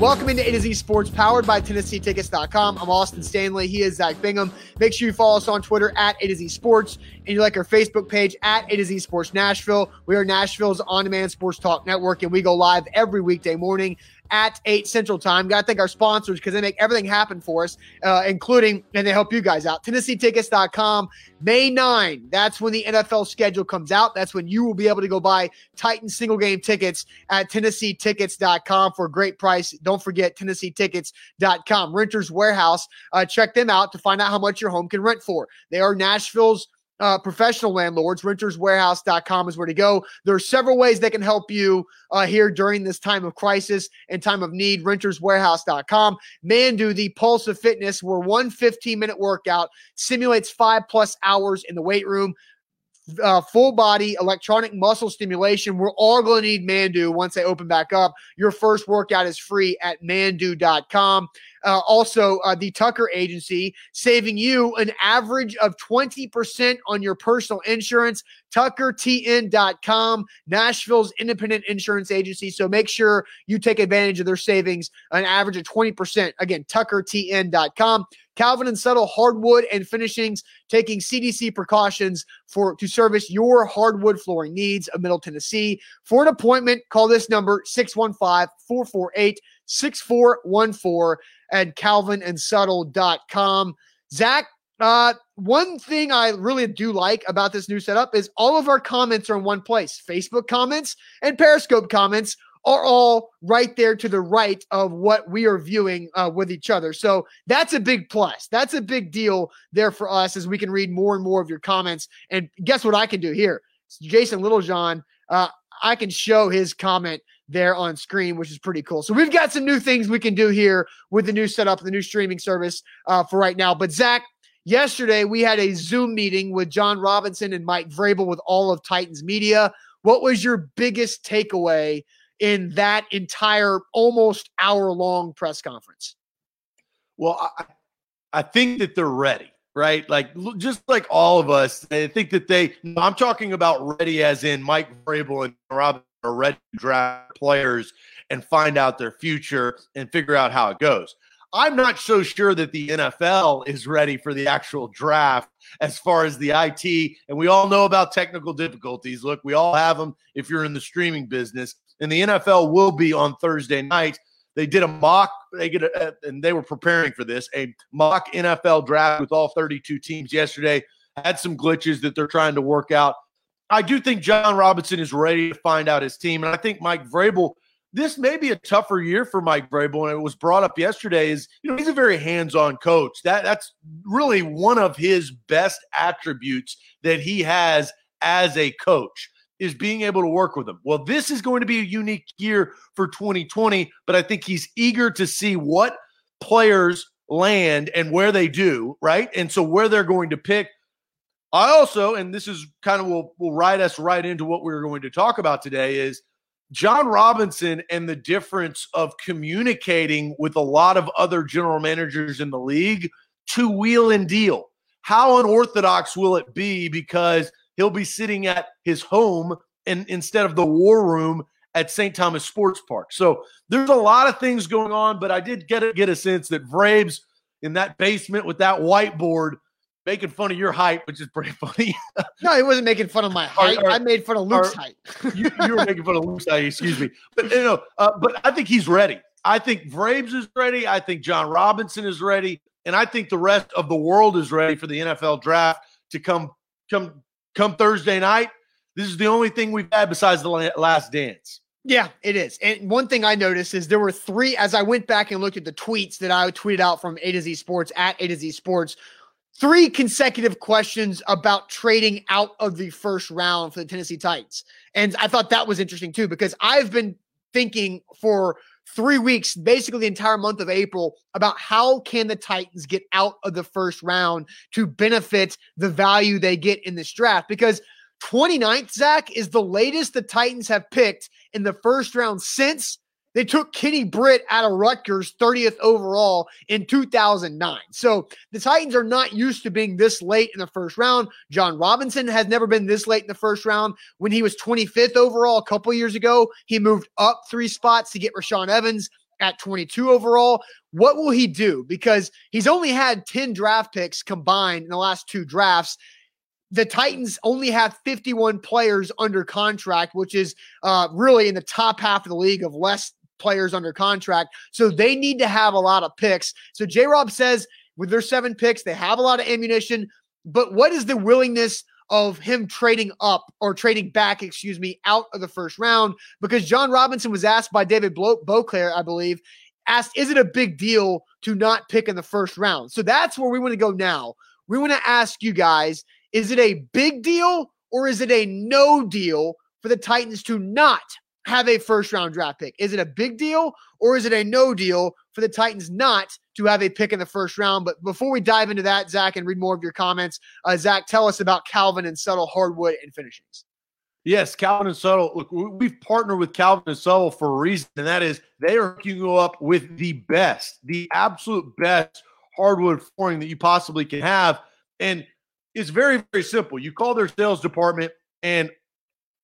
Welcome into A to Z Sports, powered by TennesseeTickets.com. I'm Austin Stanley. He is Zach Bingham. Make sure you follow us on Twitter at A to Z Sports, and you like our Facebook page at A to Z Sports Nashville. We are Nashville's on-demand sports talk network, and we go live every weekday morning at 8 Central Time. Got to thank our sponsors because they make everything happen for us, uh, including, and they help you guys out. TennesseeTickets.com, May 9. That's when the NFL schedule comes out. That's when you will be able to go buy Titan single game tickets at TennesseeTickets.com for a great price. Don't forget TennesseeTickets.com. Renters Warehouse, uh, check them out to find out how much your home can rent for. They are Nashville's uh, professional landlords, renterswarehouse.com is where to go. There are several ways they can help you uh, here during this time of crisis and time of need. Renterswarehouse.com. Manduu, the pulse of fitness, where one 15 minute workout simulates five plus hours in the weight room. Uh, full body electronic muscle stimulation. We're all going to need Manduu once they open back up. Your first workout is free at manduu.com. Uh, also, uh, the Tucker Agency saving you an average of 20% on your personal insurance. TuckerTN.com, Nashville's independent insurance agency. So make sure you take advantage of their savings, an average of 20%. Again, TuckerTN.com. Calvin and Subtle hardwood and finishings, taking CDC precautions for to service your hardwood flooring needs of Middle Tennessee. For an appointment, call this number 615 448 6414 at calvinandsubtle.com. Zach, uh, one thing I really do like about this new setup is all of our comments are in one place. Facebook comments and Periscope comments are all right there to the right of what we are viewing uh, with each other. So that's a big plus. That's a big deal there for us as we can read more and more of your comments. And guess what I can do here? Jason Littlejohn, uh, I can show his comment there on screen, which is pretty cool. So we've got some new things we can do here with the new setup, the new streaming service uh, for right now. But Zach, yesterday we had a Zoom meeting with Jon Robinson and Mike Vrabel with all of Titans media. What was your biggest takeaway in that entire almost hour long press conference? Well, I, I think that they're ready right? Like just like all of us, I think that they. I'm talking about ready as in Mike Vrabel and Robin ready to draft players and find out their future and figure out how it goes. I'm not so sure that the NFL is ready for the actual draft as far as the IT. And we all know about technical difficulties. Look, we all have them if you're in the streaming business. And the NFL will be on Thursday night. They did a mock, they get a, and they were preparing for this, a mock NFL draft with all 32 teams yesterday. Had some glitches that they're trying to work out. I do think Jon Robinson is ready to find out his team. And I think Mike Vrabel, this may be a tougher year for Mike Vrabel. And it was brought up yesterday is, you know, he's a very hands-on coach. That that's really one of his best attributes that he has as a coach is being able to work with them. Well, this is going to be a unique year for 2020, but I think he's eager to see what players land and where they do, right? And so where they're going to pick I also, and this is kind of will will ride us right into what we we're going to talk about today, is Jon Robinson and the difference of communicating with a lot of other general managers in the league to wheel and deal. How unorthodox will it be because he'll be sitting at his home and instead of the war room at St. Thomas Sports Park. So there's a lot of things going on, but I did get a, get a sense that Vrabes in that basement with that whiteboard making fun of your height, which is pretty funny. no, he wasn't making fun of my height. Or, or, I made fun of Luke's height. you, you, were making fun of Luke's height. Excuse me, but you know, uh, but I think he's ready. I think Vrabes is ready. I think Jon Robinson is ready, and I think the rest of the world is ready for the NFL draft to come come come Thursday night. This is the only thing we've had besides the last dance. Yeah, it is. And one thing I noticed is there were three, as I went back and looked at the tweets that I tweeted out from A to Z Sports at A to Z Sports, three consecutive questions about trading out of the first round for the Tennessee Titans. And I thought that was interesting too, because I've been thinking for three weeks, basically the entire month of April, about how can the Titans get out of the first round to benefit the value they get in this draft. Because 29th, Zach, is the latest the Titans have picked in the first round since they took Kenny Britt out of Rutgers 30th overall in 2009. So the Titans are not used to being this late in the first round. Jon Robinson has never been this late in the first round. When he was 25th overall a couple years ago, he moved up three spots to get Rashaan Evans. at 22 overall. What will he do? Because he's only had 10 draft picks combined in the last two drafts. The Titans only have 51 players under contract, which is uh, really in the top half of the league of less players under contract. So they need to have a lot of picks. So J Rob says with their seven picks, they have a lot of ammunition. But what is the willingness of him trading up or trading back, excuse me, out of the first round? Because Jon Robinson was asked by David Boclair, I believe, asked, is it a big deal to not pick in the first round? So that's where we want to go now. We want to ask you guys, is it a big deal or is it a no deal for the Titans to not have a first round draft pick? Is it a big deal or is it a no deal for the Titans not to have a pick in the first round? But before we dive into that, Zach, and read more of your comments, uh, Zach, tell us about Calvin and Subtle hardwood and finishings. Yes, Calvin and Subtle. Look, we've partnered with Calvin and Subtle for a reason, and that is they are you up with the best, the absolute best hardwood flooring that you possibly can have. And it's very, very simple. You call their sales department, and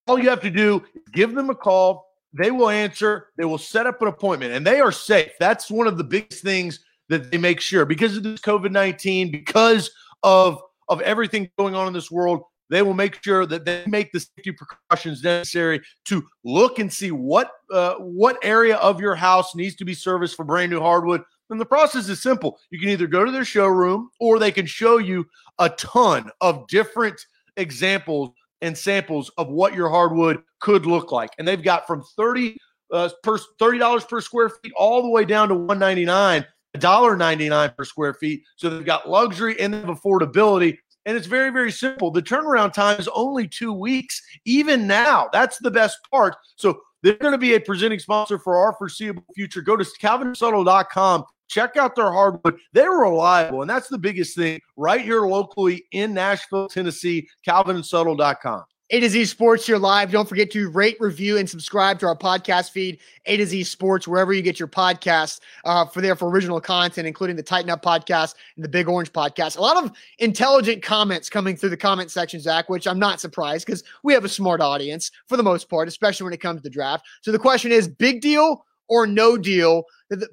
all you have to do is give them a call. They will answer. They will set up an appointment, and they are safe. That's one of the biggest things that they make sure because of this COVID nineteen, because of of everything going on in this world. They will make sure that they make the safety precautions necessary to look and see what uh, what area of your house needs to be serviced for brand new hardwood. And the process is simple. You can either go to their showroom or they can show you a ton of different examples and samples of what your hardwood could look like. And they've got from 30 uh, per $30 per square feet all the way down to 199 $1.99 per square feet. So they've got luxury and affordability. And it's very, very simple. The turnaround time is only two weeks, even now. That's the best part. So they're going to be a presenting sponsor for our foreseeable future. Go to calvinsubtle.com Check out their hardwood. They're reliable, and that's the biggest thing right here locally in Nashville, Tennessee. CalvinandSubtle.com. A to Z Sports here live. Don't forget to rate, review, and subscribe to our podcast feed, A to Z Sports, wherever you get your podcasts uh, for there for original content, including the Tighten Up podcast and the Big Orange podcast. A lot of intelligent comments coming through the comment section, Zach, which I'm not surprised because we have a smart audience for the most part, especially when it comes to the draft. So the question is big deal or no deal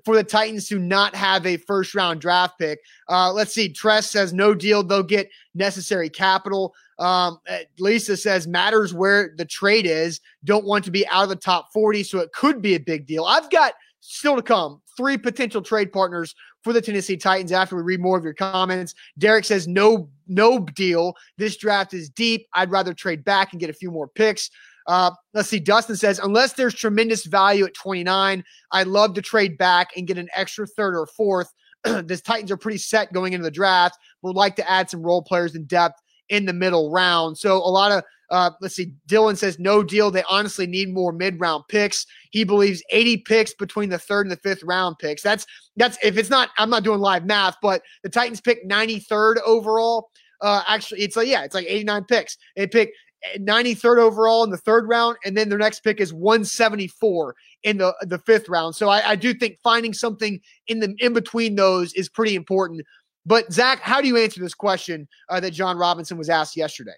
for the Titans to not have a first round draft pick. Uh, let's see. Tress says no deal. They'll get necessary capital. Um, uh, Lisa says matters where the trade is. Don't want to be out of the top 40, so it could be a big deal. I've got still to come three potential trade partners for the Tennessee Titans after we read more of your comments. Derek says no no deal. This draft is deep. I'd rather trade back and get a few more picks. Uh, let's see. Dustin says, unless there's tremendous value at 29, I'd love to trade back and get an extra third or fourth. the Titans are pretty set going into the draft. Would like to add some role players in depth in the middle round. So a lot of uh, let's see. Dylan says no deal. They honestly need more mid round picks. He believes 80 picks between the third and the fifth round picks. That's that's if it's not. I'm not doing live math, but the Titans pick 93rd overall. Uh, actually, it's like yeah, it's like 89 picks. They pick 93rd overall in the third round, and then their next pick is 174 in the the fifth round. So I, I do think finding something in the in between those is pretty important. But Zach, how do you answer this question uh, that Jon Robinson was asked yesterday?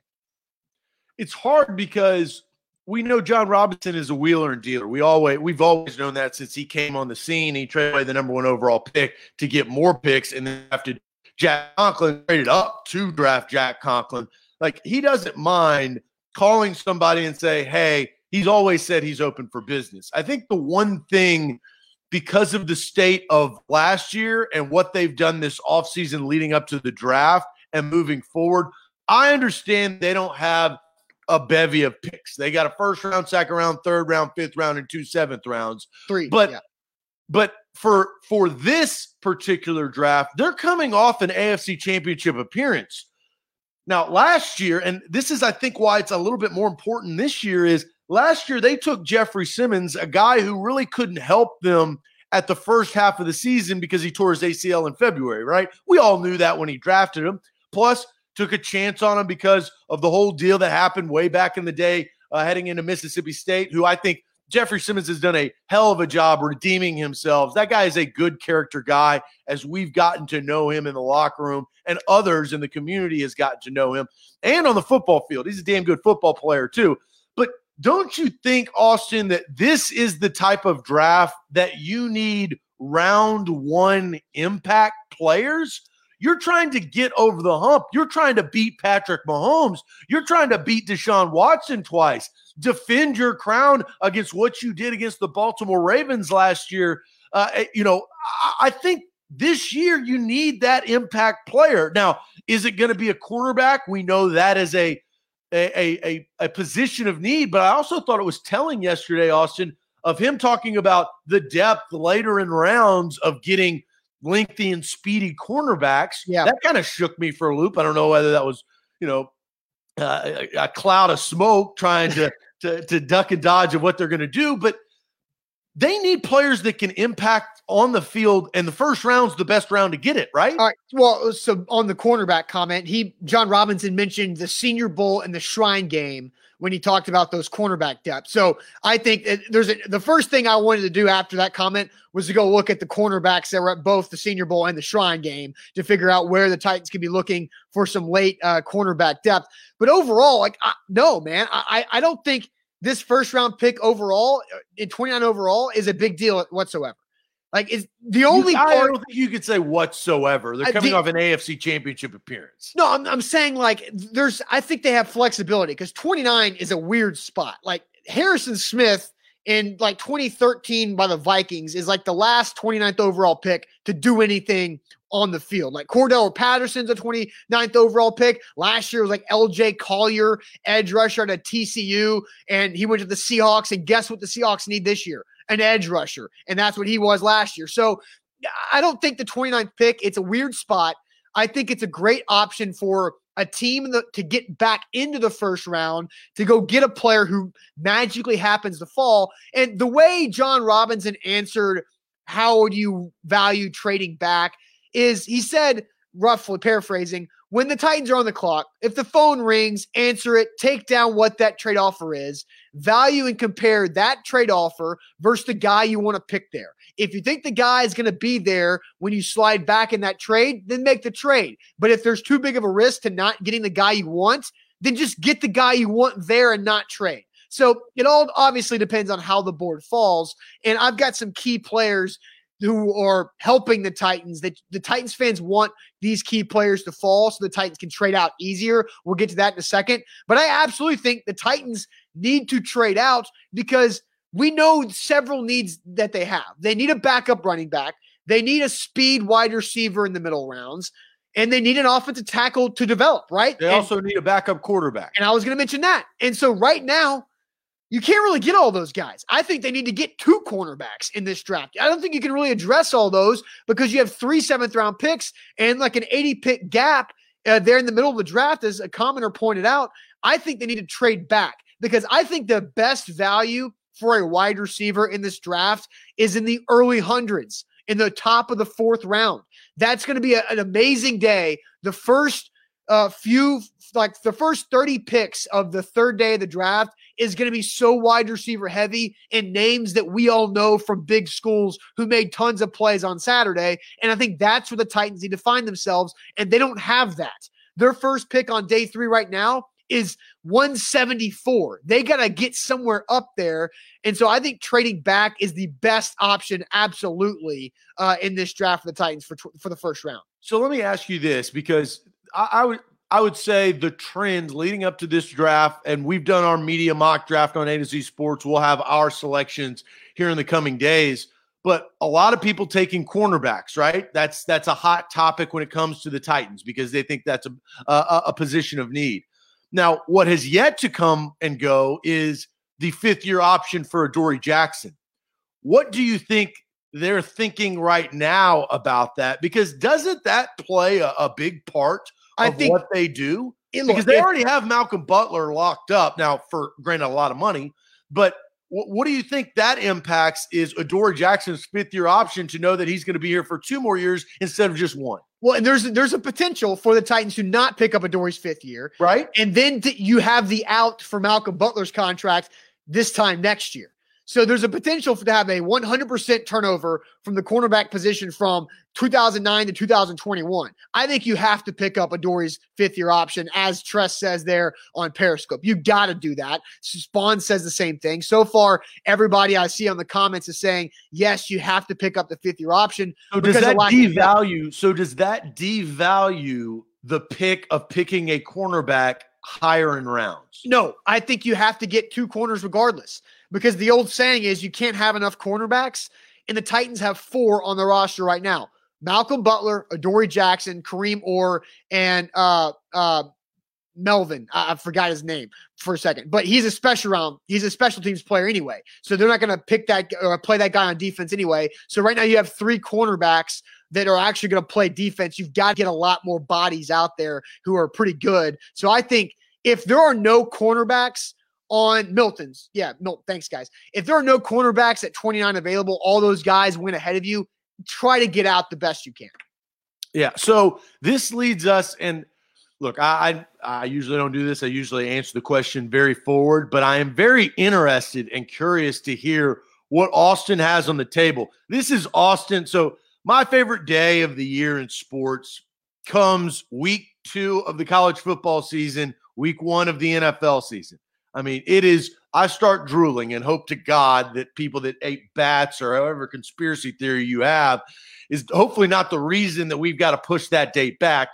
It's hard because we know Jon Robinson is a wheeler and dealer. We always we've always known that since he came on the scene. He traded away the number one overall pick to get more picks, and then after Jack Conklin traded up to draft Jack Conklin. Like he doesn't mind calling somebody and say, hey, he's always said he's open for business. I think the one thing because of the state of last year and what they've done this offseason leading up to the draft and moving forward, I understand they don't have a bevy of picks. They got a first round, second round, third round, fifth round, and two seventh rounds. Three. But yeah. but for for this particular draft, they're coming off an AFC championship appearance. Now, last year, and this is, I think, why it's a little bit more important this year, is last year they took Jeffrey Simmons, a guy who really couldn't help them at the first half of the season because he tore his ACL in February, right? We all knew that when he drafted him. Plus, took a chance on him because of the whole deal that happened way back in the day uh, heading into Mississippi State, who I think Jeffrey Simmons has done a hell of a job redeeming himself. That guy is a good character guy as we've gotten to know him in the locker room and others in the community has gotten to know him and on the football field. He's a damn good football player too. But don't you think, Austin, that this is the type of draft that you need round one impact players? You're trying to get over the hump. You're trying to beat Patrick Mahomes. You're trying to beat Deshaun Watson twice. Defend your crown against what you did against the Baltimore Ravens last year. Uh, eh, you know, I think this year you need that impact player. Now, is it going to be a quarterback? We know that is a a, a, a position of need, but I also thought it was telling yesterday, Austin, of him talking about the depth later in rounds of getting lengthy and speedy cornerbacks. Yeah. That kind of shook me for a loop. I don't know whether that was, you know, uh, a, cloud of smoke trying to, to, to duck and dodge of what they're going to do, but they need players that can impact on the field, and the first round's the best round to get it, right? All right. Well, so on the cornerback comment, he Jon Robinson mentioned the Senior Bowl and the Shrine Game when he talked about those cornerback depth. So I think there's a, the first thing I wanted to do after that comment was to go look at the cornerbacks that were at both the Senior Bowl and the Shrine Game to figure out where the Titans could be looking for some late uh, cornerback depth. But overall, like I, no man, I I don't think this first round pick overall uh, in 29 overall is a big deal whatsoever. Like is the only you, part, I don't think you could say whatsoever. They're coming the, off an AFC championship appearance. No, I'm, I'm saying like there's I think they have flexibility because 29 is a weird spot. Like Harrison Smith in like 2013 by the Vikings is like the last 29th overall pick to do anything on the field. Like Cordarrelle Patterson's a 29th overall pick. Last year was like LJ Collier, edge rusher at a TCU, and he went to the Seahawks. And guess what the Seahawks need this year? An edge rusher. And that's what he was last year. So I don't think the 29th pick, it's a weird spot. I think it's a great option for a team to get back into the first round to go get a player who magically happens to fall. And the way Jon Robinson answered how would you value trading back is he said, roughly paraphrasing, when the Titans are on the clock, if the phone rings, answer it, take down what that trade offer is, value and compare that trade offer versus the guy you want to pick there. If you think the guy is going to be there when you slide back in that trade, then make the trade. But if there's too big of a risk to not getting the guy you want, then just get the guy you want there and not trade. So it all obviously depends on how the board falls. And I've got some key players who are helping the Titans. That the Titans fans want these key players to fall so the Titans can trade out easier. We'll get to that in a second. But I absolutely think the Titans need to trade out because we know several needs that they have. They need a backup running back. They need a speed wide receiver in the middle rounds. And they need an offensive tackle to develop, right? They and, also need a backup quarterback. And I was going to mention that. And so right now, you can't really get all those guys. I think they need to get two cornerbacks in this draft. I don't think you can really address all those because you have three seventh round picks and like an 80 pick gap uh, there in the middle of the draft, as a commenter pointed out. I think they need to trade back because I think the best value for a wide receiver in this draft is in the early hundreds, in the top of the fourth round. That's going to be a, an amazing day. The first uh, few, like the first 30 picks of the third day of the draft is going to be so wide receiver heavy in names that we all know from big schools who made tons of plays on Saturday. And I think that's where the Titans need to find themselves. And they don't have that. Their first pick on day three right now is 174. They got to get somewhere up there. And so I think trading back is the best option, absolutely, uh, in this draft for the Titans for, for the first round. So let me ask you this because I, I would I would say the trend leading up to this draft, and we've done our media mock draft on A to Z Sports. We'll have our selections here in the coming days. But a lot of people taking cornerbacks, right? That's that's a hot topic when it comes to the Titans because they think that's a a, a position of need. Now, what has yet to come and go is the fifth year option for Adoree Jackson. What do you think they're thinking right now about that? Because doesn't that play a, a big part I think what they do because they already have Malcolm Butler locked up now for granted a lot of money, but what, what do you think that impacts is Adoree Jackson's fifth year option to know that he's going to be here for two more years instead of just one? Well, and there's there's a potential for the Titans to not pick up Adoree's fifth year, right? And then you have the out for Malcolm Butler's contract this time next year. So there's a potential for to have a 100% turnover from the cornerback position from 2009 to 2021. I think you have to pick up Adoree' fifth year option, as Tress says there on Periscope. You got to do that. Spawn says the same thing. So far, everybody I see on the comments is saying, yes, you have to pick up the fifth year option. So does that devalue? So does that devalue the pick of picking a cornerback higher in rounds? No, I think you have to get two corners regardless because the old saying is you can't have enough cornerbacks, and the Titans have four on the roster right now. Malcolm Butler, Adoree Jackson, Kareem Orr, and uh, uh, Melvin. I, I, forgot his name for a second, but he's a special round. He's a special teams player anyway, so they're not going to pick that or play that guy on defense anyway. So right now you have three cornerbacks that are actually going to play defense. You've got to get a lot more bodies out there who are pretty good. So I think if there are no cornerbacks on Milton's. Yeah, no, thanks, guys. If there are no cornerbacks at 29 available, all those guys went ahead of you. Try to get out the best you can. Yeah. So this leads us, and look, I, I, I usually don't do this. I usually answer the question very forward, but I am very interested and curious to hear what Austin has on the table. This is Austin. So my favorite day of the year in sports comes week two of the college football season, week one of the NFL season. I mean, it is. I start drooling and hope to God that people that ate bats or however conspiracy theory you have is hopefully not the reason that we've got to push that date back.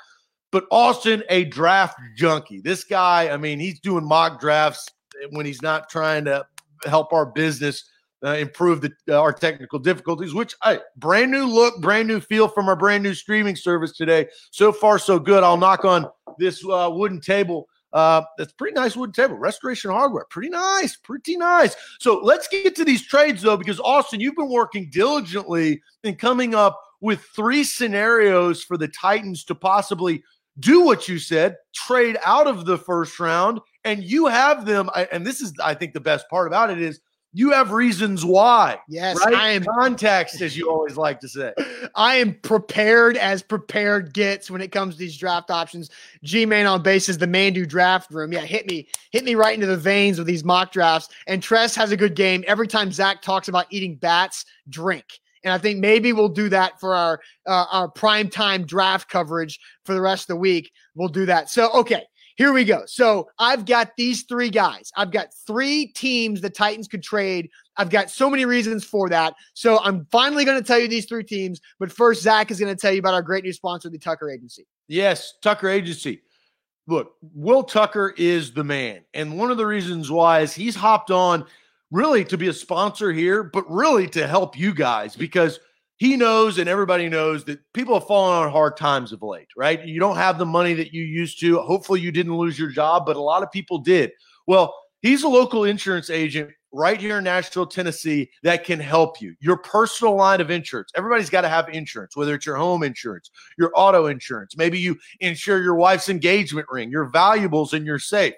But Austin, a draft junkie. This guy, I mean, he's doing mock drafts when he's not trying to help our business uh, improve the, uh, our technical difficulties, which I brand new look, brand new feel from our brand new streaming service today. So far, so good. I'll knock on this uh, wooden table uh, that's pretty nice wooden table. Restoration hardware. Pretty nice. Pretty nice. So let's get to these trades, though, because Austin, you've been working diligently in coming up with three scenarios for the Titans to possibly do what you said, trade out of the first round. And you have them. And this is, I think, the best part about it is you have reasons why. Yes, right? I am context, as you always like to say. I am prepared as prepared gets when it comes to these draft options. G Man on base is the man do draft room. Yeah, hit me, hit me right into the veins with these mock drafts. And Tress has a good game every time Zach talks about eating bats. Drink. And I think maybe we'll do that for our uh, our prime time draft coverage for the rest of the week. We'll do that. So okay, here we go. So I've got these three guys. I've got three teams the Titans could trade. I've got so many reasons for that. So I'm finally going to tell you these three teams. But first, Zach is going to tell you about our great new sponsor, the Tucker Agency. Yes, Tucker Agency. Look, Will Tucker is the man. And one of the reasons why is he's hopped on really to be a sponsor here, but really to help you guys because – he knows and everybody knows that people have fallen on hard times of late, right? You don't have the money that you used to. Hopefully, you didn't lose your job, but a lot of people did. Well, he's a local insurance agent right here in Nashville, Tennessee, that can help you. Your personal line of insurance. Everybody's got to have insurance, whether it's your home insurance, your auto insurance. Maybe you insure your wife's engagement ring, your valuables, and your safe.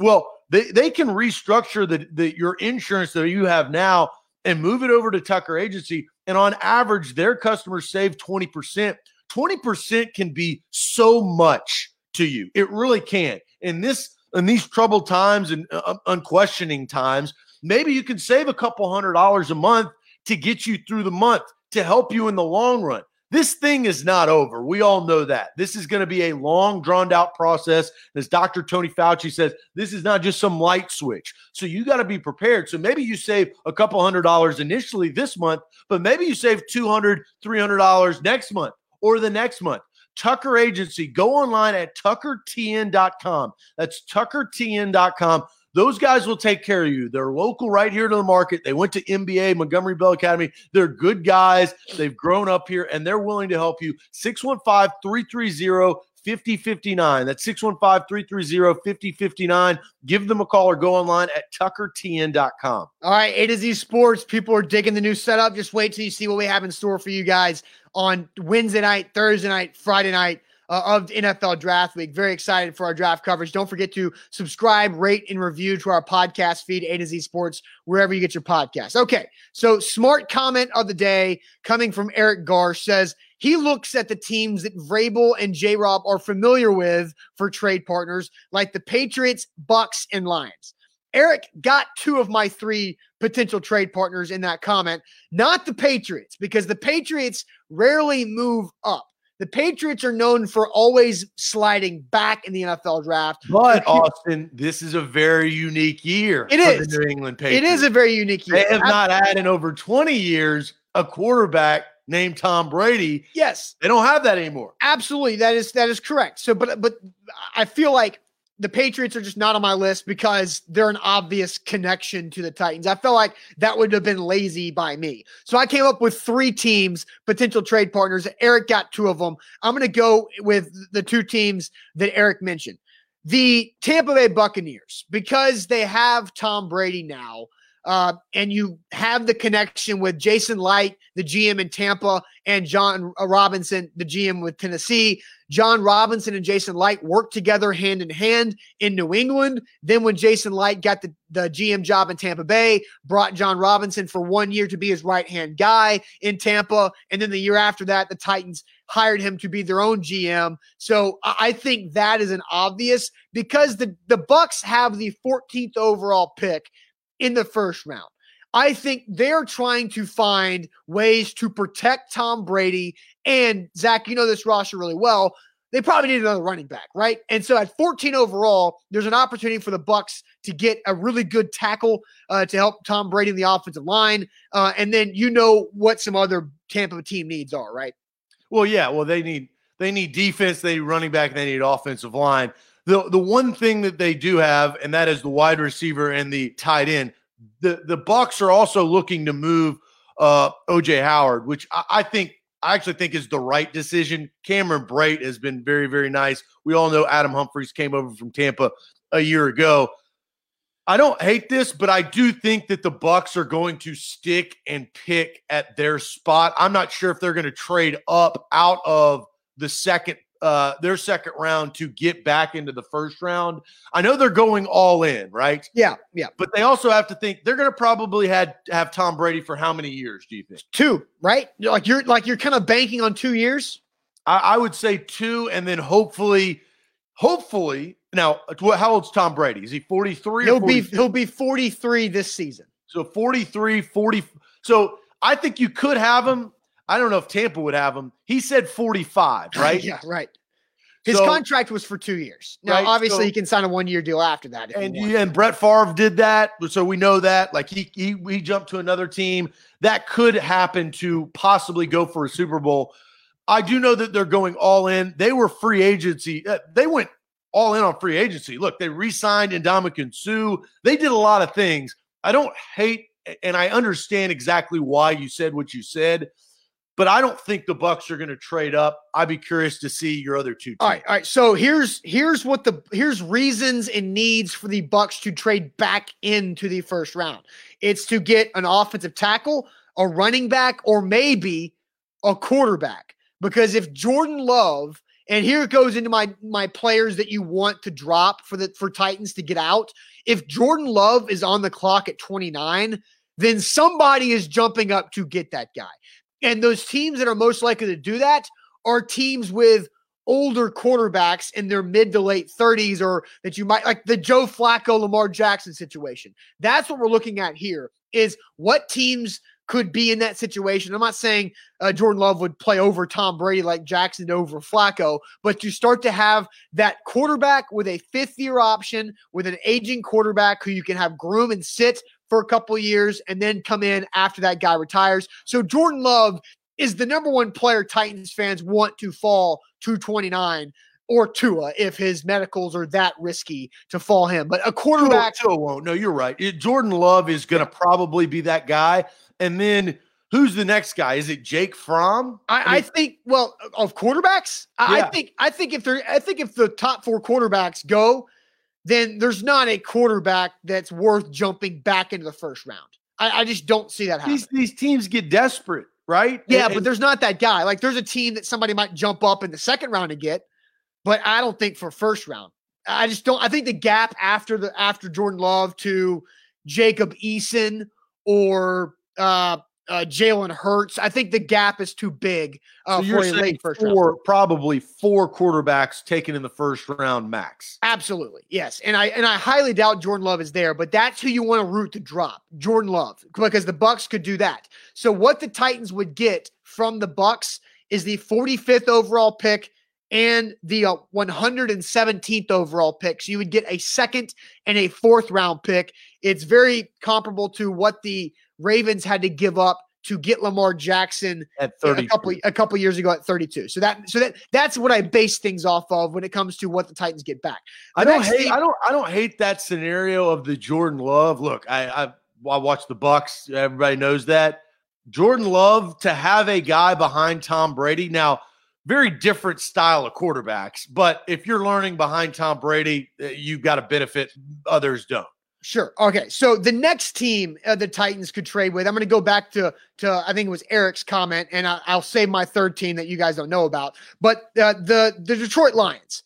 Well, they, they can restructure the, the your insurance that you have now and move it over to Tucker Agency. And on average, their customers save 20%. 20% can be so much to you. It really can. In this in these troubled times and uh, unquestioning times, maybe you can save a couple hundred dollars a month to get you through the month to help you in the long run. This thing is not over. We all know that. This is going to be a long, drawn out process. As Dr. Tony Fauci says, this is not just some light switch. So you got to be prepared. So maybe you save a couple hundred dollars initially this month, but maybe you save $200, $300 next month or the next month. Tucker Agency, go online at tuckertn.com. That's tuckertn.com. Those guys will take care of you. They're local right here to the market. They went to MBA, Montgomery Bell Academy. They're good guys. They've grown up here and they're willing to help you. 615 330 5059. That's 615 330 5059. Give them a call or go online at tuckertn.com. All right, A to Z Sports. People are digging the new setup. Just wait till you see what we have in store for you guys on Wednesday night, Thursday night, Friday night uh, of NFL Draft Week. Very excited for our draft coverage. Don't forget to subscribe, rate, and review to our podcast feed, A to Z Sports, wherever you get your podcast. Okay, so smart comment of the day coming from Eric Garsh says he looks at the teams that Vrabel and J Rob are familiar with for trade partners, like the Patriots, Bucs, and Lions. Eric got two of my three potential trade partners in that comment, not the Patriots, because the Patriots rarely move up. The Patriots are known for always sliding back in the NFL draft. But Austin, this is a very unique year. It is the New England Patriots. It is a very unique year. They have not had in over 20 years a quarterback named Tom Brady. Yes. They don't have that anymore. Absolutely. That is that is correct. So but but I feel like the Patriots are just not on my list because they're an obvious connection to the Titans. I felt like that would have been lazy by me. So I came up with three teams, potential trade partners. Eric got two of them. I'm going to go with the two teams that Eric mentioned. The Tampa Bay Buccaneers, because they have Tom Brady now, uh, and you have the connection with Jason Licht, the GM in Tampa, and Jon Robinson, the GM with Tennessee. Jon Robinson and Jason Licht worked together hand in hand in New England. Then, when Jason Licht got the, the GM job in Tampa Bay, brought Jon Robinson for one year to be his right hand guy in Tampa. And then the year after that, the Titans hired him to be their own GM. So I think that is an obvious because the, the Bucs have the 14th overall pick in the first round. I think they're trying to find ways to protect Tom Brady. And Zach, you know this roster really well. They probably need another running back, right? And so at 14 overall, there's an opportunity for the Bucs to get a really good tackle uh, to help Tom Brady in the offensive line. Uh, and then you know what some other Tampa team needs are, right? Well, yeah. Well, they need they need defense, they need running back, and they need offensive line. The the one thing that they do have, and that is the wide receiver and the tight end the the Bucs are also looking to move uh, OJ Howard, which I, I, think I actually think is the right decision. Cameron Brate has been very very nice. We all know Adam Humphries came over from Tampa a year ago. I don't hate this, but I do think that the Bucs are going to stick and pick at their spot. I'm not sure if they're going to trade up out of the second uh, their second round to get back into the first round. I know they're going all in, right? Yeah, yeah. But they also have to think they're going to probably had have Tom Brady for how many years? Do you think two? Right? Like you're like you're kind of banking on two years. I, I would say two, and then hopefully, hopefully. Now, how old's Tom Brady? Is he 43? He'll be he'll be 43 this season. So 43, 40. So I think you could have him I don't know if Tampa would have him. He said 45, right? yeah, right. His so, contract was for two years. Now, right, obviously, so, he can sign a one year deal after that. and yeah, and Brett Favre did that, so we know that. Like he he he jumped to another team. That could happen to possibly go for a Super Bowl. I do know that they're going all in. They were free agency. Uh, they went all in on free agency. Look, they re-signed Ndamukong Suh. They did a lot of things. I don't hate, and I understand exactly why you said what you said but I don't think the Bucs are going to trade up. I'd be curious to see your other two. Teams. All right, all right. So here's here's what the here's reasons and needs for the Bucs to trade back into the first round. It's to get an offensive tackle, a running back, or maybe a quarterback. Because if Jordan Love and here it goes into my my players that you want to drop for the for Titans to get out. If Jordan Love is on the clock at 29, then somebody is jumping up to get that guy. And those teams that are most likely to do that are teams with older quarterbacks in their mid to late 30s or that you might like the Joe Flacco Lamar Jackson situation. That's what we're looking at here is what teams could be in that situation. I'm not saying uh, Jordan Love would play over Tom Brady like Jackson over Flacco, but you start to have that quarterback with a fifth year option with an aging quarterback who you can have groom and sit for a couple years and then come in after that guy retires. So Jordan Love is the number one player Titans fans want to fall to 29 or Tua if his medicals are that risky to fall him. But a quarterback Tua, Tua won't. No, you're right. It, Jordan Love is going to probably be that guy. And then who's the next guy? Is it Jake Fromm? I, I, mean, I think. Well, of quarterbacks, I, yeah. I think. I think if they're, I think if the top four quarterbacks go, then there's not a quarterback that's worth jumping back into the first round. I, I just don't see that happening. These, these teams get desperate, right? Yeah, and, but there's not that guy. Like there's a team that somebody might jump up in the second round to get, but I don't think for first round. I just don't. I think the gap after the after Jordan Love to Jacob Eason or uh, uh, Jalen Hurts. I think the gap is too big uh, so for a late first round. four, probably four quarterbacks taken in the first round max. Absolutely, yes, and I and I highly doubt Jordan Love is there, but that's who you want to root to drop, Jordan Love, because the Bucs could do that. So what the Titans would get from the Bucs is the 45th overall pick and the uh, 117th overall pick. So you would get a second and a fourth round pick. It's very comparable to what the Ravens had to give up to get Lamar Jackson at 30 a couple a couple years ago at 32. So that so that that's what I base things off of when it comes to what the Titans get back. The I don't hate I don't I don't hate that scenario of the Jordan Love. Look, I I, I watch the Bucs. Everybody knows that. Jordan Love to have a guy behind Tom Brady. Now, very different style of quarterbacks, but if you're learning behind Tom Brady, uh, you've got to benefit. Others don't. Sure. Okay. So the next team uh, the Titans could trade with, I'm going to go back to to I think it was Eric's comment, and I, I'll say my third team that you guys don't know about, but uh, the the Detroit Lions.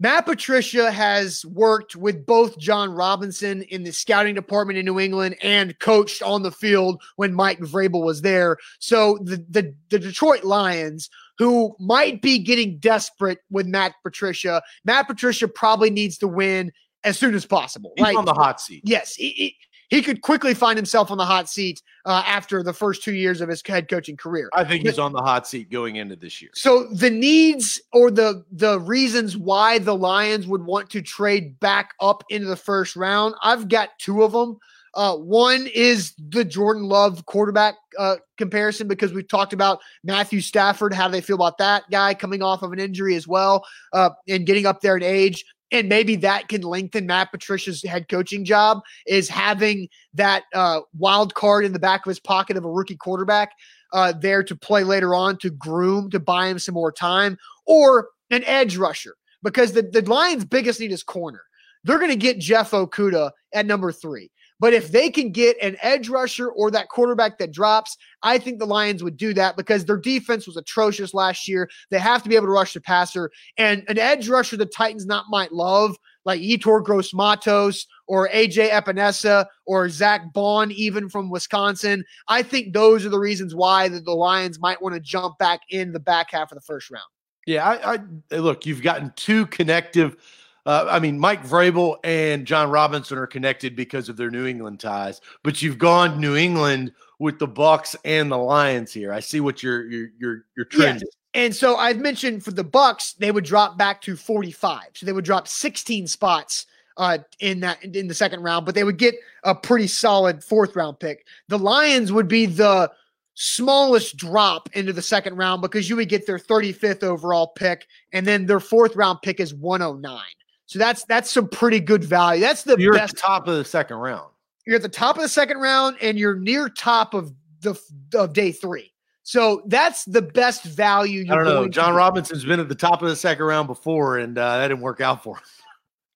Matt Patricia has worked with both Jon Robinson in the scouting department in New England and coached on the field when Mike Vrabel was there. So the the, the Detroit Lions, who might be getting desperate with Matt Patricia, Matt Patricia probably needs to win as soon as possible. He's right? on the hot seat. Yes, he, he, he could quickly find himself on the hot seat uh, after the first two years of his head coaching career. I think he's on the hot seat going into this year. So the needs or the the reasons why the Lions would want to trade back up into the first round, I've got two of them. Uh, one is the Jordan Love quarterback uh, comparison because we've talked about Matthew Stafford. How they feel about that guy coming off of an injury as well uh, and getting up there in age? And maybe that can lengthen Matt Patricia's head coaching job is having that uh, wild card in the back of his pocket of a rookie quarterback uh, there to play later on to groom to buy him some more time or an edge rusher because the, the Lions' biggest need is corner. They're going to get Jeff Okudah at number three. But if they can get an edge rusher or that quarterback that drops, I think the Lions would do that because their defense was atrocious last year. They have to be able to rush the passer. And an edge rusher the Titans not might love, like Yetur Gross-Matos or AJ Epenesa or Zack Baun, even from Wisconsin. I think those are the reasons why the, the Lions might want to jump back in the back half of the first round. Yeah, I, I look. You've gotten two connective. Uh, I mean, Mike Vrabel and Jon Robinson are connected because of their New England ties, but you've gone New England with the Bucs and the Lions here. I see what your your your your trend is. And so I've mentioned for the Bucs, they would drop back to 45. So they would drop 16 spots uh, in that in the second round, but they would get a pretty solid fourth round pick. The Lions would be the smallest drop into the second round because you would get their 35th overall pick, and then their fourth round pick is 109. So that's that's some pretty good value. That's the You're at best. the top of the second round. You're at the top of the second round, and you're near top of the of day three. So that's the best value. I You're don't know. John. Robinson's been at the top of the second round before, and uh, that didn't work out for him.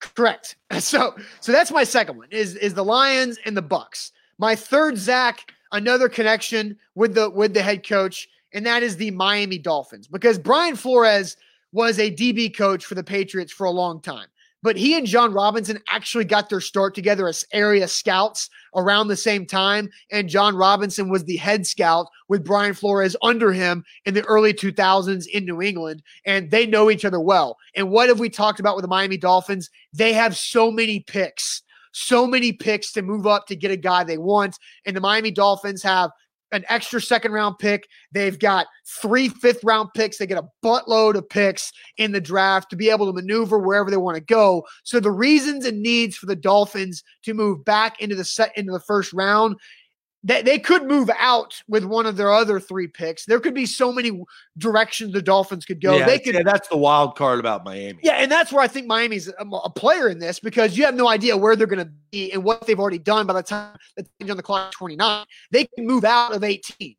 Correct. So so that's my second one is is the Lions and the Bucs. My third Zach, another connection with the with the head coach, and that is the Miami Dolphins because Brian Flores was a DB coach for the Patriots for a long time. But he and Jon Robinson actually got their start together as area scouts around the same time. And Jon Robinson was the head scout with Brian Flores under him in the early 2000s in New England. And they know each other well. And what have we talked about with the Miami Dolphins? They have so many picks, so many picks to move up to get a guy they want. And the Miami Dolphins have an extra second round pick. They've got three fifth round picks. They get a buttload of picks in the draft to be able to maneuver wherever they want to go. So the reasons and needs for the Dolphins to move back into the set into the first round. They, they could move out with one of their other three picks. There could be so many directions the Dolphins could go. yeah, they could yeah, that's the wild card about Miami. yeah, and that's where I think Miami's a, a player in this because you have no idea where they're going to be and what they've already done by the time the change on the clock 29. They can move out of 18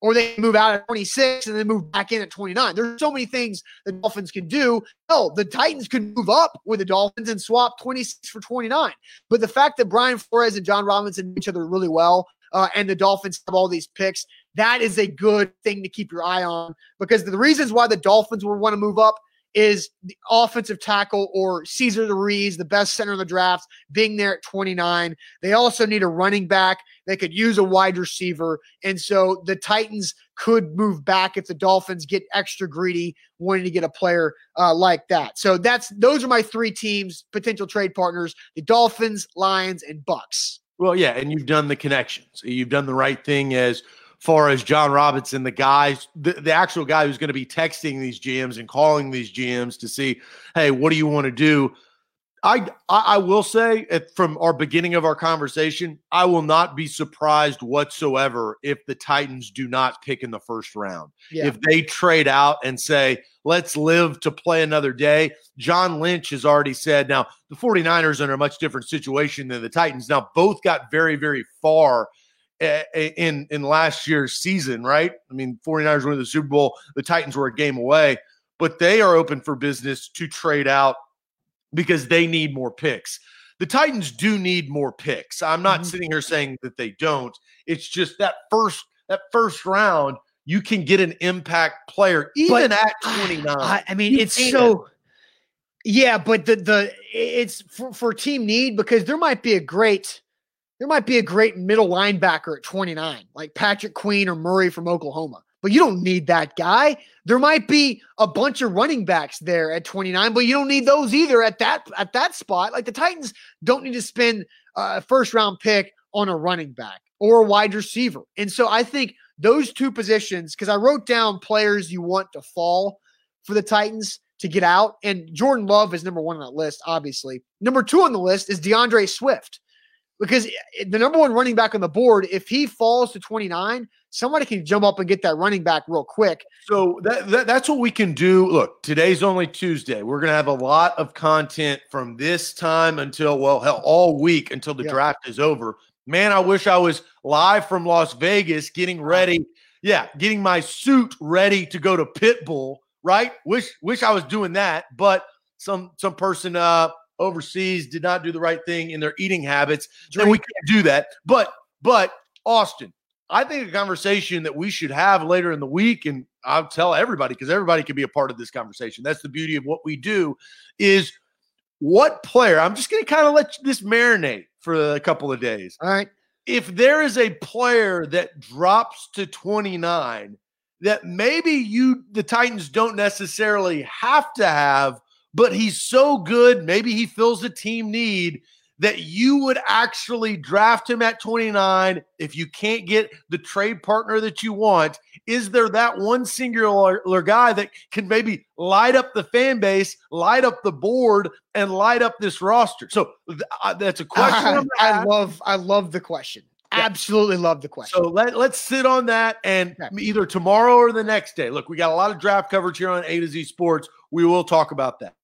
or they can move out at 26 and then move back in at 29. There's so many things the Dolphins can do. Hell, the Titans could move up with the Dolphins and swap 26 for 29. But the fact that Brian Flores and Jon Robinson each other really well uh, and the Dolphins have all these picks, that is a good thing to keep your eye on because the reasons why the Dolphins would want to move up is the offensive tackle or Cesar Ruiz, the best center in the draft, being there at 29. They also need a running back. They could use a wide receiver. And so the Titans could move back if the Dolphins get extra greedy wanting to get a player uh, like that. So that's those are my three teams, potential trade partners: the Dolphins, Lions, and Bucs. Well, yeah, and you've done the connections. You've done the right thing as far as Jon Robinson, the guys, the, the actual guy who's going to be texting these GMs and calling these GMs to see, hey, what do you want to do? I, I will say from our beginning of our conversation, I will not be surprised whatsoever if the Titans do not pick in the first round. Yeah. If they trade out and say, let's live to play another day. John Lynch has already said now the 49ers are in a much different situation than the Titans. Now, both got very, very far eh, eh, in in last year's season, right? I mean, 49ers won the Super Bowl, the Titans were a game away, but they are open for business to trade out because they need more picks. The Titans do need more picks. I'm not mm-hmm. sitting here saying that they don't. It's just that first that first round, you can get an impact player even but, at 29. I, I mean, it's so yeah, but the the it's for, for team need because there might be a great there might be a great middle linebacker at 29, like Patrick Queen or Murray from Oklahoma. But you don't need that guy. There might be a bunch of running backs there at 29, but you don't need those either at that at that spot. Like the Titans don't need to spend a first round pick on a running back or a wide receiver. And so I think those two positions, because I wrote down players you want to fall for the Titans to get out. And Jordan Love is number one on that list, obviously. Number two on the list is D'Andre Swift because the number one running back on the board, if he falls to 29, somebody can jump up and get that running back real quick. So that, that, that's what we can do. Look, today's only Tuesday. We're going to have a lot of content from this time until, well, hell, all week until the yeah. draft is over. Man, I wish I was live from Las Vegas getting ready. Yeah, getting my suit ready to go to Pitbull, right? Wish wish I was doing that, but some some person uh overseas did not do the right thing in their eating habits, Drink. then we can't do that. But but Austin, I think a conversation that we should have later in the week, and I'll tell everybody because everybody can be a part of this conversation. That's the beauty of what we do. Is what player? I'm just going to kind of let this marinate for a couple of days. All right. If there is a player that drops to 29 that maybe you the Titans don't necessarily have to have but he's so good. Maybe he fills a team need that you would actually draft him at 29 if you can't get the trade partner that you want. Is there that one singular guy that can maybe light up the fan base, light up the board, and light up this roster? So uh, that's a question. I love, I love the question. Yeah. Absolutely love the question. So let, let's sit on that and either tomorrow or the next day. Look, we got a lot of draft coverage here on A to Z Sports. We will talk about that.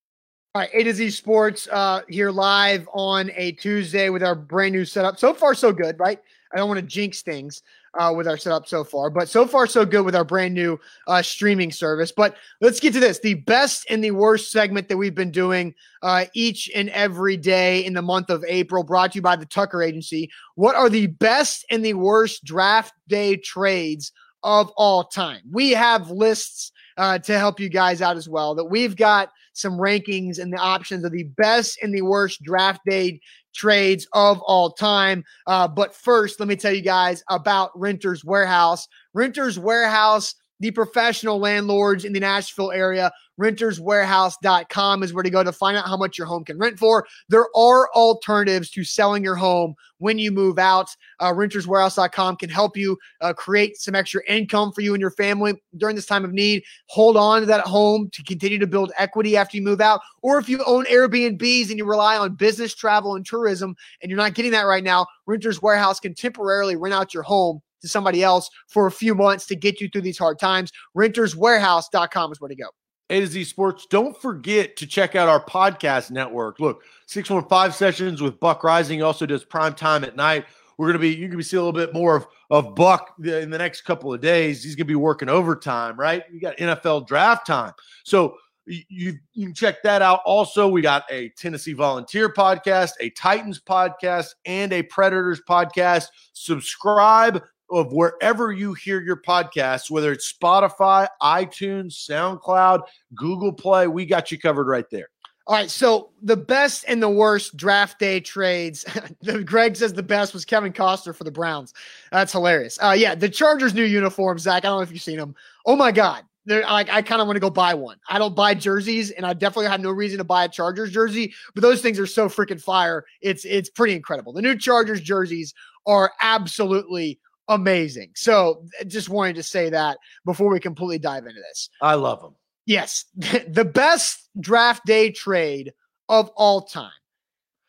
All right, A to Z Sports uh, here live on a Tuesday with our brand new setup. So far, so good, right? I don't want to jinx things uh, with our setup so far, but so far, so good with our brand new uh, streaming service. But let's get to this the best and the worst segment that we've been doing uh, each and every day in the month of April, brought to you by the Tucker Agency. What are the best and the worst draft day trades of all time? We have lists uh, to help you guys out as well that we've got some rankings and the options of the best and the worst draft day trades of all time. Uh, but first, let me tell you guys about Renters Warehouse. Renters Warehouse the professional landlords in the Nashville area. Renterswarehouse.com is where to go to find out how much your home can rent for. There are alternatives to selling your home when you move out. Uh, renterswarehouse.com can help you uh, create some extra income for you and your family during this time of need. Hold on to that home to continue to build equity after you move out. Or if you own Airbnbs and you rely on business travel and tourism and you're not getting that right now, Renters Warehouse can temporarily rent out your home to somebody else for a few months to get you through these hard times. Renterswarehouse.com is where to go. A to Z Sports. Don't forget to check out our podcast network. Look, 615 sessions with Buck Reising He also does prime time at night. We're going to be, you're going to see a little bit more of, of Buck in the next couple of days. He's going to be working overtime, right? We got NFL draft time. So you, you can check that out. Also, we got a Tennessee Volunteer podcast, a Titans podcast, and a Predators podcast. Subscribe of wherever you hear your podcast, whether it's Spotify, iTunes, SoundCloud, Google Play. We got you covered right there. All right, so the best and the worst draft day trades. Greg says the best was Kevin Costner for the Browns. That's hilarious. Uh, yeah, the Chargers' new uniforms, Zach. I don't know if you've seen them. Oh my God, they're like I kind of want to go buy one. I don't buy jerseys, and I definitely have no reason to buy a Chargers jersey. But those things are so freaking fire. It's it's pretty incredible. The new Chargers jerseys are absolutely amazing. So just wanted to say that before we completely dive into this. I love them. Yes, the best draft day trade of all time.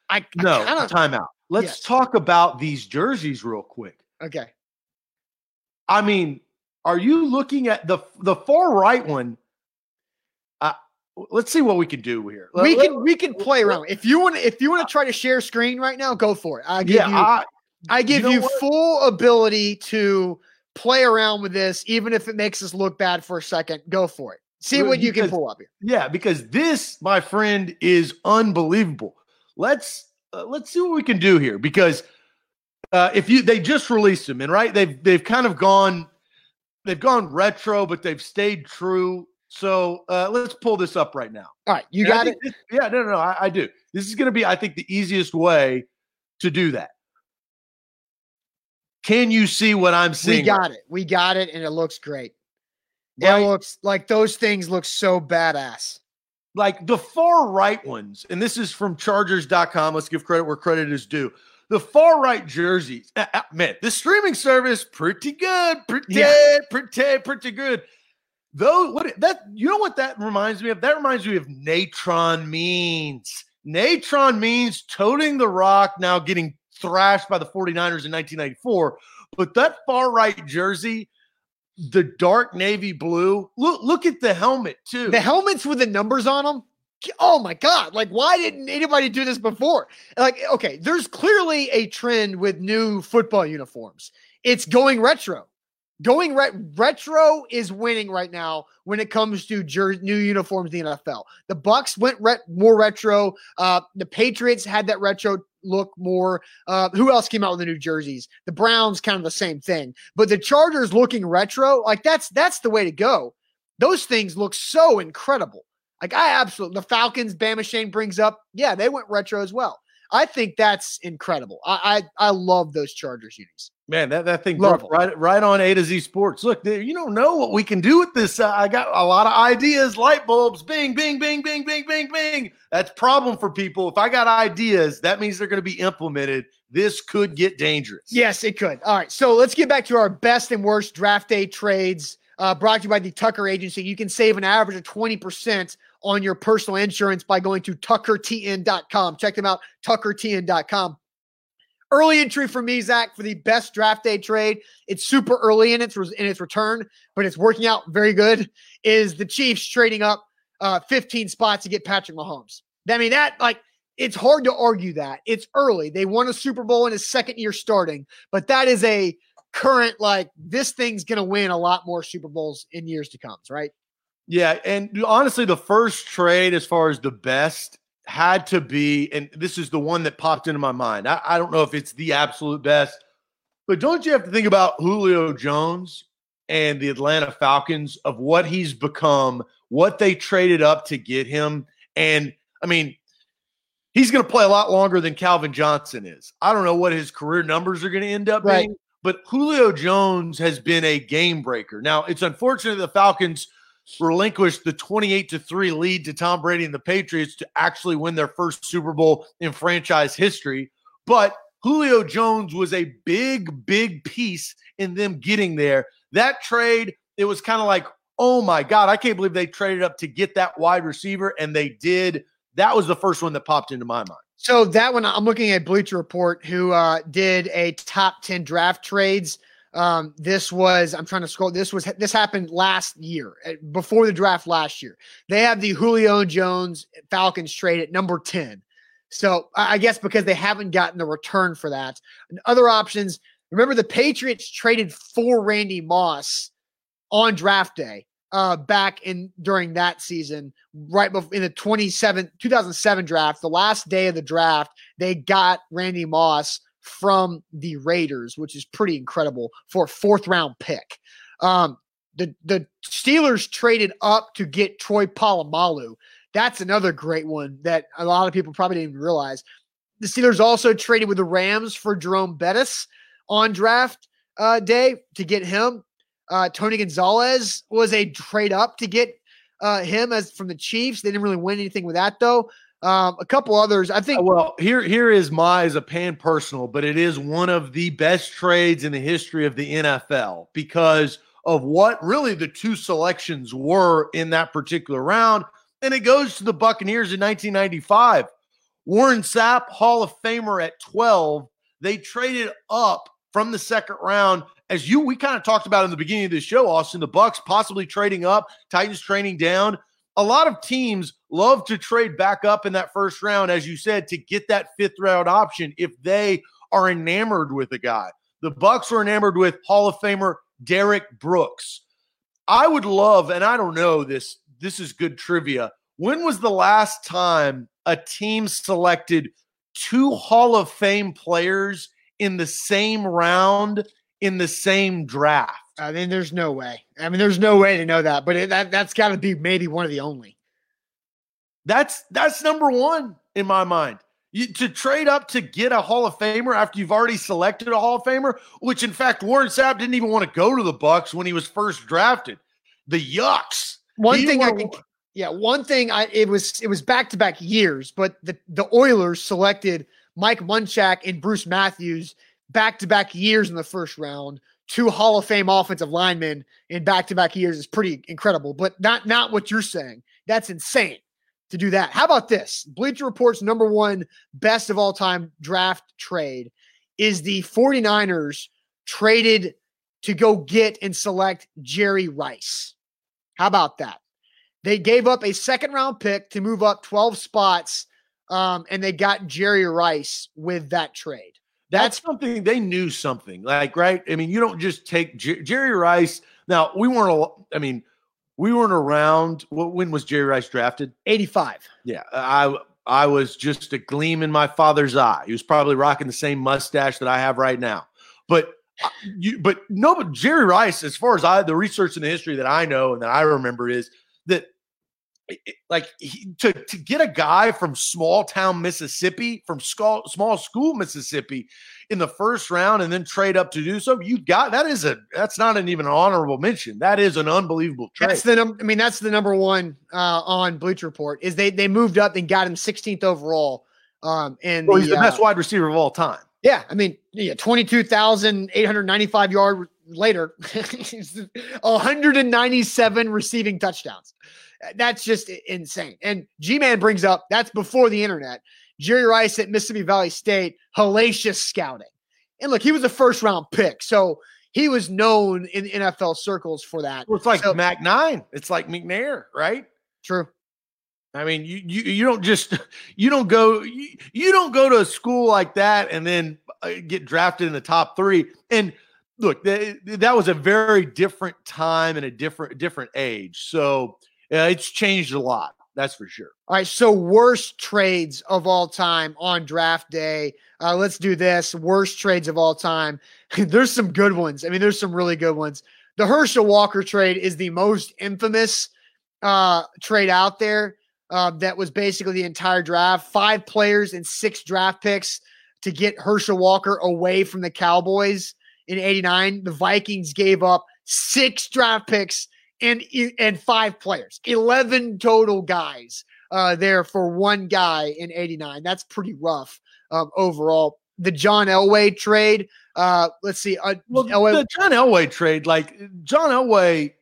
I no I kinda, time out. Let's Yes. talk about these jerseys real quick. Okay, I mean, are you looking at the the far right one? Uh, let's see what we can do here. Let- we let- can we can play around. If you want if you want to try to share screen right now, go for it. I give yeah, you I, I give know you full ability to play around with this, even if it makes us look bad for a second. Go for it. See what you can pull up here. yeah, because this, my friend, is unbelievable. Let's uh, let's see what we can do here. Because uh, if you they just released them, and right, they've they've kind of gone they've gone retro, but they've stayed true. So uh, let's pull this up right now. All right, you And got it. this- yeah, no, no, no. I, I do. This is going to be, I think, the easiest way to do that. Can you see what I'm seeing? We got it. We got it, and it looks great. Right? It looks like those things look so badass. Like the far right ones, and this is from Chargers.com. Let's give credit where credit is due. The far right jerseys, man, the streaming service pretty good, pretty, Yeah. pretty, pretty good. Though, what that you know what that reminds me of? That reminds me of Natrone Means. Natrone Means toting the rock, now getting thrashed by the 49ers in 1994. But that far right jersey, the dark navy blue, look, look at the helmet too. The helmets with the numbers on them. Oh my god! Like, why didn't anybody do this before? Like, okay, there's clearly a trend with new football uniforms. It's going retro. Going re- retro is winning right now when it comes to jer- new uniforms in the NFL. The Bucs went re- more retro. Uh, the Patriots had that retro look more. Uh, who else came out with the new jerseys? The Browns, kind of the same thing. But the Chargers looking retro, like that's that's the way to go. Those things look so incredible. Like I absolutely the Falcons, Bama Shane brings up, yeah, they went retro as well. I think that's incredible. I I, I love those Chargers unis. Man, that, that thing right right on A to Z Sports. Look, you don't know what we can do with this. Uh, I got a lot of ideas, light bulbs, bing, bing, bing, bing, bing, bing, bing. That's problem for people. If I got ideas, that means they're going to be implemented. This could get dangerous. Yes, it could. All right, so let's get back to our best and worst draft day trades. Uh, brought to you by the Tucker Agency. You can save an average of 20% on your personal insurance by going to tuckertn.com. Check them out, tuckertn.com. Early entry for me, Zach, for the best draft day trade. It's super early in its in its return, but it's working out very good. Is the Chiefs trading up uh, 15 spots to get Patrick Mahomes? I mean, that like it's hard to argue that it's early. They won a Super Bowl in his second year starting, but that is a current like this thing's going to win a lot more Super Bowls in years to come, right? Yeah, and honestly, the first trade as far as the best had to be, and this is the one that popped into my mind. I, I don't know if it's the absolute best, but don't you have to think about Julio Jones and the Atlanta Falcons of what he's become, what they traded up to get him, and I mean, he's going to play a lot longer than Calvin Johnson is. I don't know what his career numbers are going to end up Right. being, but Julio Jones has been a game breaker. Now, it's unfortunate the Falcons relinquished the 28 to 3 lead to Tom Brady and the Patriots to actually win their first Super Bowl in franchise history. But Julio Jones was a big, big piece in them getting there. That trade, it was kind of like, oh my God, I can't believe they traded up to get that wide receiver, and they did. That was the first one that popped into my mind. So that one, I'm looking at Bleacher Report, who uh, did a top 10 draft trades. Um, this was, I'm trying to scroll. This was, this happened last year, uh, before the draft last year. They have the Julio Jones Falcons trade at number 10. So I I guess because they haven't gotten the return for that. And other options, remember the Patriots traded for Randy Moss on draft day uh, back in during that season, right before in the 27 2007 draft, the last day of the draft, they got Randy Moss from the Raiders, which is pretty incredible for a fourth round pick. Um, the the Steelers traded up to get Troy Polamalu. That's another great one that a lot of people probably didn't even realize. The Steelers also traded with the Rams for Jerome Bettis on draft uh, day to get him. Uh, Tony Gonzalez was a trade up to get uh, him as from the Chiefs. They didn't really win anything with that though. Um, a couple others, I think. Well, here here is my as a pan personal, but it is one of the best trades in the history of the NFL because of what really the two selections were in that particular round. And it goes to the Buccaneers in 1995. Warren Sapp, Hall of Famer at 12. They traded up from the second round. As you we kind of talked about in the beginning of the show, Austin, the Bucs possibly trading up, Titans trading down. A lot of teams love to trade back up in that first round, as you said, to get that fifth round option if they are enamored with a guy. The Bucs were enamored with Hall of Famer Derrick Brooks. I would love, and I don't know this, this is good trivia. When was the last time a team selected two Hall of Fame players in the same round in the same draft? I mean, there's no way. I mean, there's no way to know that, but it, that that's got to be maybe one of the only. That's that's number one in my mind. You, to trade up to get a Hall of Famer after you've already selected a Hall of Famer, which in fact Warren Sapp didn't even want to go to the Bucs when he was first drafted. The yucks. One he thing I can, yeah, one thing I it was it was back to back years, but the the Oilers selected Mike Munchak and Bruce Matthews back to back years in the first round. Two Hall of Fame offensive linemen in back to back years is pretty incredible, but not not what you're saying. That's insane to do that. How about this? Bleacher Report's number one best of all time draft trade is the 49ers traded to go get and select Jerry Rice. How about that? They gave up a second round pick to move up 12 spots, um, and they got Jerry Rice with that trade. That's, something they knew something like, right? I mean, you don't just take Jer- Jerry Rice. Now, we weren't, I mean, we weren't around. What when was Jerry Rice drafted? 85. Yeah. I I was just a gleam in my father's eye. He was probably rocking the same mustache that I have right now. But uh, you but no, but Jerry Rice, as far as I the research and the history that I know and that I remember is that like he, to to get a guy from small town Mississippi, from small small school Mississippi, in the first round, and then trade up to do so, you got that is a that's not an even honorable mention. That is an unbelievable trade. That's the num- I mean, that's the number one uh, on Bleacher Report is they they moved up and got him 16th overall. Um, and well, the, he's the uh, best wide receiver of all time. Yeah, I mean, yeah, 22,895 yard later, 197 receiving touchdowns. That's just insane. And G Man brings up that's before the internet. Jerry Rice at Mississippi Valley State, hellacious scouting. And look, he was a first round pick. So he was known in NFL circles for that. Well, it's like so, Mac Nine. It's like McNair, right? True. I mean, you you, you don't just you don't go you, you don't go to a school like that and then uh, get drafted in the top three. And look, that, that was a very different time and a different different age. So yeah, it's changed a lot. That's for sure. All right. So, worst trades of all time on draft day. Uh, let's do this. Worst trades of all time. there's some good ones. I mean, there's some really good ones. The Herschel Walker trade is the most infamous uh, trade out there. Uh, that was basically the entire draft. Five players and six draft picks to get Herschel Walker away from the Cowboys in '89. The Vikings gave up six draft picks and and five players, eleven total guys uh, there for one guy in '89. That's pretty rough um, overall. The John Elway trade. Uh, let's see. Uh, well, Elway- the John Elway trade, like John Elway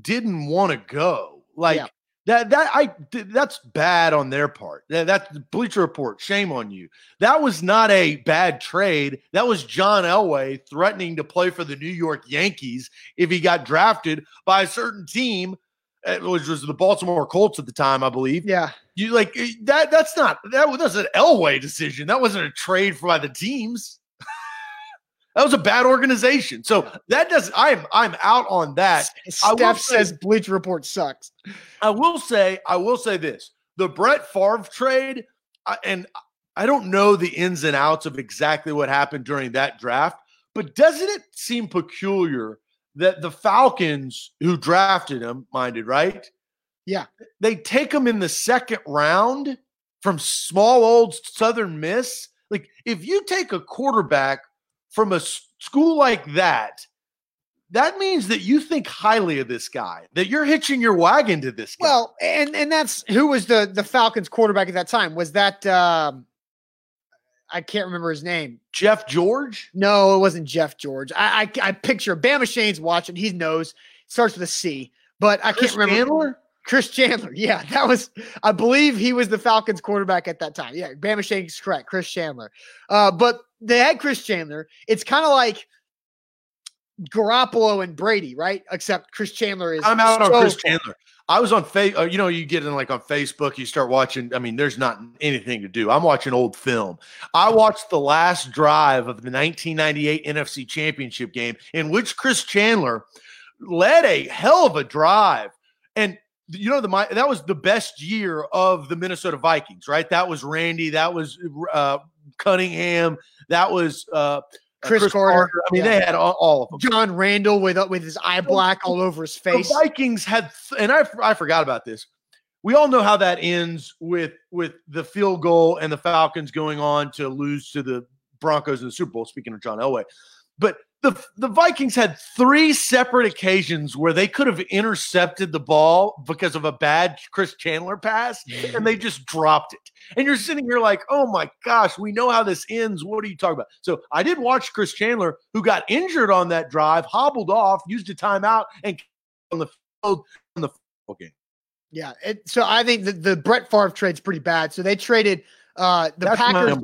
didn't want to go. Like yeah. That that I that's bad on their part. That that's Bleacher Report. Shame on you. That was not a bad trade. That was John Elway threatening to play for the New York Yankees if he got drafted by a certain team, eh, which was the Baltimore Colts at the time, I believe. Yeah. You like eh, that? That's not that was an Elway decision. That wasn't a trade for by the teams. That was a bad organization. So that does I'm I'm out on that. Steph says Bleach Report sucks. I will say I will say this: the Brett Favre trade, and I don't know the ins and outs of exactly what happened during that draft, but doesn't it seem peculiar that the Falcons, who drafted him, minded, right? Yeah. They take him in the second round from small old Southern Miss. Like, if you take a quarterback from a school like that, that means that you think highly of this guy, that you're hitching your wagon to this guy. Well, and and that's who was the the Falcons quarterback at that time? Was that um I can't remember his name. Jeff George? No, it wasn't Jeff George. I I, I picture Bama Shane's watching. He knows. Starts with a C, but I Chris can't remember. Chandler? Chris Chandler. Yeah, that was. I believe he was the Falcons quarterback at that time. Yeah, Bama Shane's correct. Chris Chandler. Uh, but they had Chris Chandler. It's kind of like Garoppolo and Brady, right? Except Chris Chandler is. I'm out so- on Chris Chandler. I was on face. Uh, you know, you get in like on Facebook, you start watching. I mean, there's not anything to do. I'm watching old film. I watched the last drive of the 1998 NFC Championship game, in which Chris Chandler led a hell of a drive, and you know the mi- that was the best year of the Minnesota Vikings, right? That was Randy. That was uh, Cunningham. That was uh, Cris Carter. I mean, Yeah. they had all, all of them. John Randle with with his eye black all over his face. The Vikings had, and I I forgot about this. We all know how that ends with with the field goal and the Falcons going on to lose to the Broncos in the Super Bowl. Speaking of John Elway, but the the Vikings had three separate occasions where they could have intercepted the ball because of a bad Chris Chandler pass, and they just dropped it. And you're sitting here like, oh my gosh, we know how this ends. What are you talking about? So I did watch Chris Chandler, who got injured on that drive, hobbled off, used a timeout, and on the field on the football game. Yeah. It, so I think the, the Brett Favre trade's pretty bad. So they traded uh, the That's Packers.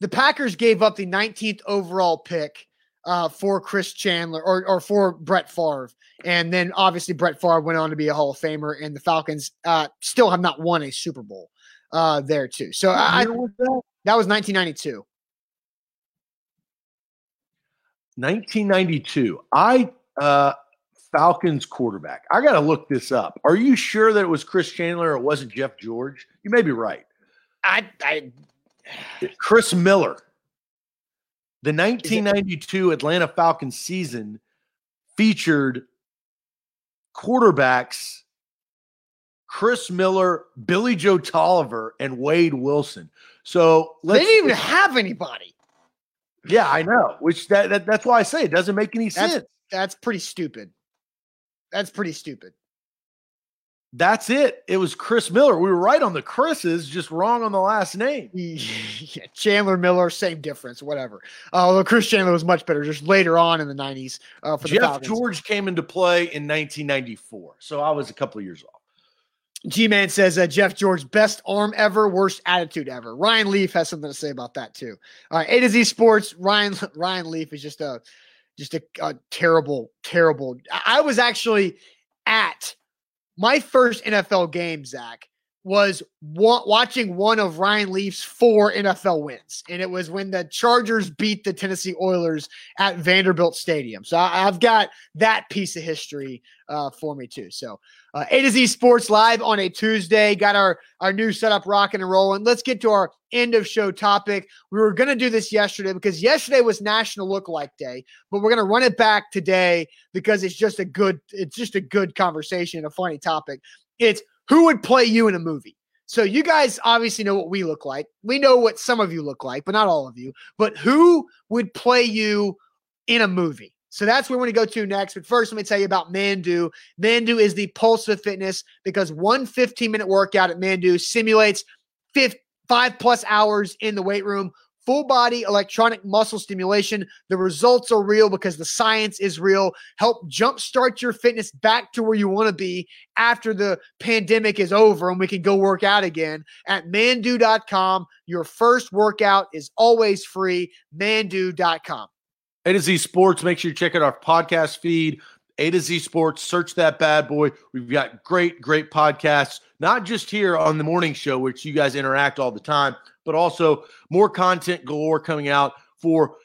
The Packers gave up the 19th overall pick uh, for Chris Chandler or or for Brett Favre, and then obviously Brett Favre went on to be a Hall of Famer, and the Falcons uh, still have not won a Super Bowl uh, there too. So I, I, was that? that was 1992. 1992. I uh Falcons quarterback. I got to look this up. Are you sure that it was Chris Chandler or it wasn't Jeff George? You may be right. I, I Chris Miller. The 1992 Atlanta Falcons season featured quarterbacks Chris Miller, Billy Joe Tolliver, and Wade Wilson. So they didn't even have anybody. yeah, I know. Which that, that that's why I say it doesn't make any That's- sense. That's pretty stupid. That's pretty stupid. That's it. It was Chris Miller. We were right on the Chris's, just wrong on the last name. yeah, Chandler Miller, same difference, whatever. Uh, although Chris Chandler was much better just later on in the 90s uh, for the Jeff Falcons. George came into play in 1994. So I was a couple of years off. G Man says uh, Jeff George, best arm ever, worst attitude ever. Ryan Leaf has something to say about that too. All right, A to Z Sports. Ryan Ryan Leaf is just a just a, a terrible, terrible. I was actually at my first NFL game, Zach, was wa- watching one of Ryan Leaf's four NFL wins, and it was when the Chargers beat the Tennessee Oilers at Vanderbilt Stadium. So I, I've got that piece of history uh, for me too. So uh, A to Z Sports live on a Tuesday. Got our our new setup rocking and rolling. Let's get to our end of show topic. We were to do this yesterday because yesterday was National Lookalike Day, but we're to run it back today because it's just a good it's just a good conversation, a funny topic. It's who would play you in a movie. So you guys obviously know what we look like. We know what some of you look like, but not all of you. But who would play you in a movie? So that's where we're going to go to next. But first, let me tell you about Manduu. Manduu is the pulse of fitness because one 15 minute workout at Manduu simulates fif- five plus hours in the weight room, full body electronic muscle stimulation. The results are real because the science is real. Help jumpstart your fitness back to where you want to be after the pandemic is over and we can go work out again at manduu.com. Your first workout is always free. Manduu.com. A to Z Sports. Make sure you check out our podcast feed. A to Z Sports. Search that bad boy. We've got great, great podcasts, not just here on the morning show, which you guys interact all the time, but also more content galore coming out for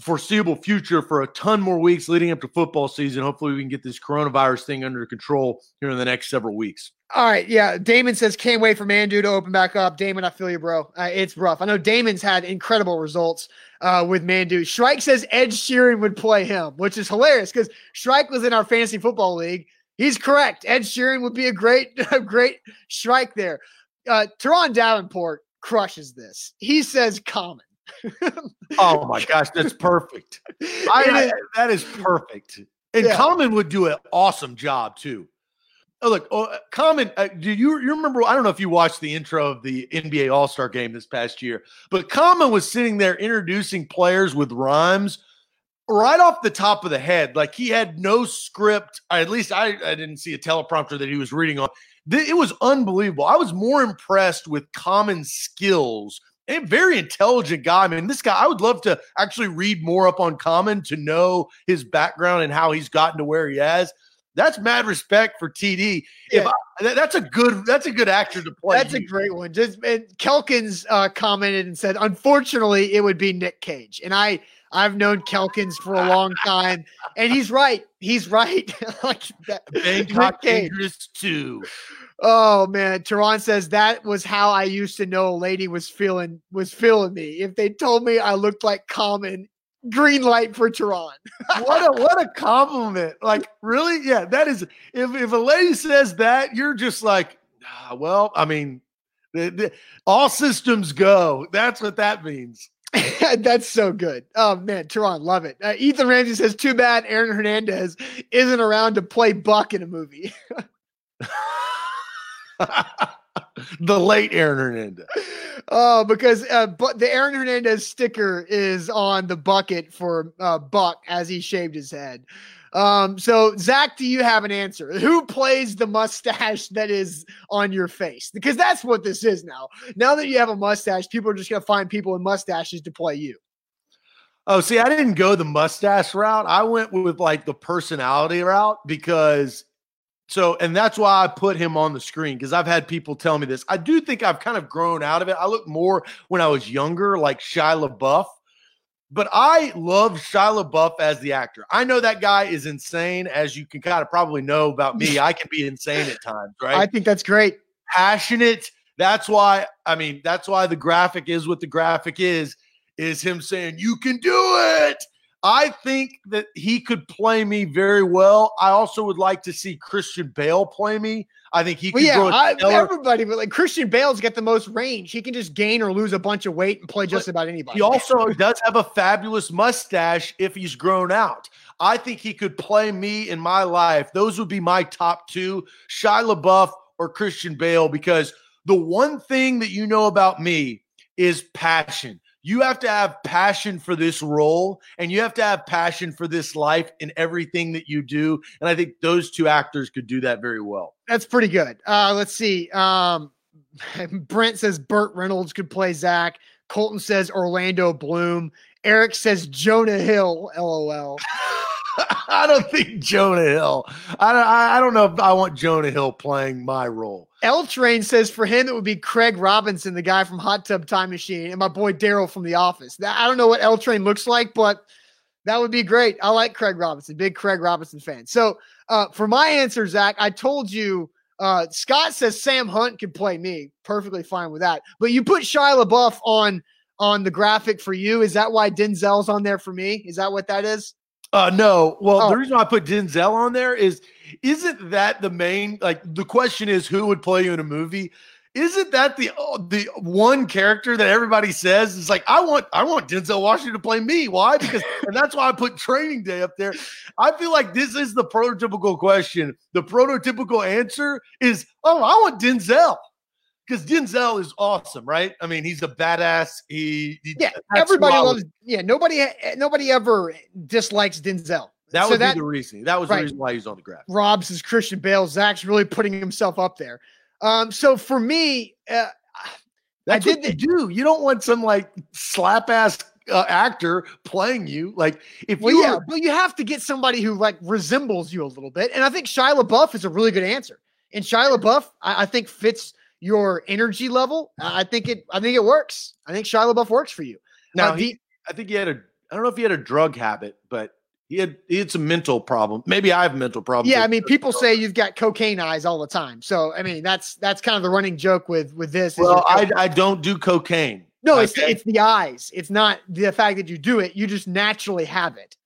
foreseeable future for a ton more weeks leading up to football season. Hopefully, we can get this coronavirus thing under control here in the next several weeks. All right, yeah. Damon says can't wait for Manduu to open back up. Damon, I feel you, bro. Uh, it's rough. I know Damon's had incredible results uh, with Manduu. Shrike says Ed Sheeran would play him, which is hilarious because Shrike was in our fantasy football league. He's correct. Ed Sheeran would be a great, a great Shrike there. Uh, Teron Davenport crushes this. He says common. oh my gosh, that's perfect. I, I, that is perfect. And yeah. Common would do an awesome job too. Oh, look, oh, uh, Common, uh, do you you remember? I don't know if you watched the intro of the NBA All Star game this past year, but Common was sitting there introducing players with rhymes right off the top of the head. Like he had no script. At least I, I didn't see a teleprompter that he was reading on. It was unbelievable. I was more impressed with Common skills. A very intelligent guy. I mean, this guy, I would love to actually read more up on Common to know his background and how he's gotten to where he has. That's mad respect for TD. Yeah. I, that's a good that's a good actor to play. That's a great one. Just and Kelkins uh, commented and said, unfortunately, it would be Nick Cage. And I I've known Kelkins for a long time, and he's right. He's right. like that. Bangkok Dangerous too. Oh man, Teron says that was how I used to know a lady was feeling was feeling me. If they told me I looked like Common green light for Teron. what a what a compliment. Like, really? Yeah, that is if if a lady says that, you're just like, ah, well, I mean, the, the, all systems go. That's what that means. That's so good. Oh man, Teron, love it. Uh, Ethan Ramsey says, "Too bad Aaron Hernandez isn't around to play Buck in a movie." the late Aaron Hernandez. Oh, because uh, but the Aaron Hernandez sticker is on the bucket for uh, Buck as he shaved his head. Um, so Zach, do you have an answer? Who plays the mustache that is on your face? Because that's what this is now. Now that you have a mustache, people are just gonna find people with mustaches to play you. Oh, see, I didn't go the mustache route. I went with like the personality route because so, and that's why I put him on the screen because I've had people tell me this. I do think I've kind of grown out of it. I look more when I was younger, like Shia LaBeouf, but I love Shia LaBeouf as the actor. I know that guy is insane, as you can kind of probably know about me. I can be insane at times, right? I think that's great. Passionate. That's why, I mean, that's why the graphic is what the graphic is, is him saying, You can do it I think that he could play me very well. I also would like to see Christian Bale play me. I think he could. Well, yeah, I, everybody, but like Christian Bale's got the most range. He can just gain or lose a bunch of weight and play just but about anybody. He also does have a fabulous mustache if he's grown out. I think he could play me in my life. Those would be my top two: Shia LaBeouf or Christian Bale. Because the one thing that you know about me is passion you have to have passion for this role and you have to have passion for this life in everything that you do. And I think those two actors could do that very well. That's pretty good. Uh, let's see. Um, Brent says Burt Reynolds could play Zach. Colton says Orlando Bloom. Eric says Jonah Hill. LOL. I don't think Jonah Hill. I don't, I don't know if I want Jonah Hill playing my role. L Train says for him it would be Craig Robinson, the guy from Hot Tub Time Machine, and my boy Darryl from The Office. I don't know what L Train looks like, but that would be great. I like Craig Robinson, big Craig Robinson fan. So uh, for my answer, Zach, I told you. Uh, Scott says Sam Hunt could play me. Perfectly fine with that. But you put Shia LaBeouf on on the graphic for you. Is that why Denzel's on there for me? Is that what that is? Uh no. Well, oh. the reason I put Denzel on there is isn't that the main like the question is who would play you in a movie? Isn't that the oh, the one character that everybody says is like I want I want Denzel Washington to play me? Why? Because and that's why I put Training Day up there. I feel like this is the prototypical question. The prototypical answer is oh I want Denzel because Denzel is awesome, right? I mean, he's a badass. He, he yeah, everybody loves. Yeah, nobody nobody ever dislikes Denzel. That so would that, be the reason. That was right. the reason why he's on the graph. Rob's is Christian Bale. Zach's really putting himself up there. Um, so for me, uh, that's I did what you do. You don't want some like slap ass uh, actor playing you. Like if well, you yeah, but you have to get somebody who like resembles you a little bit. And I think Shia LaBeouf is a really good answer. And Shia LaBeouf, I, I think fits your energy level. I think it. I think it works. I think Shia LaBeouf works for you. Now uh, he, I think he had a. I don't know if he had a drug habit, but He had he had some mental problem. Maybe I have mental problems. Yeah, I mean, people say you've got cocaine eyes all the time. So I mean, that's that's kind of the running joke with with this. Well, I I don't do cocaine. No, okay. it's it's the eyes. It's not the fact that you do it. You just naturally have it.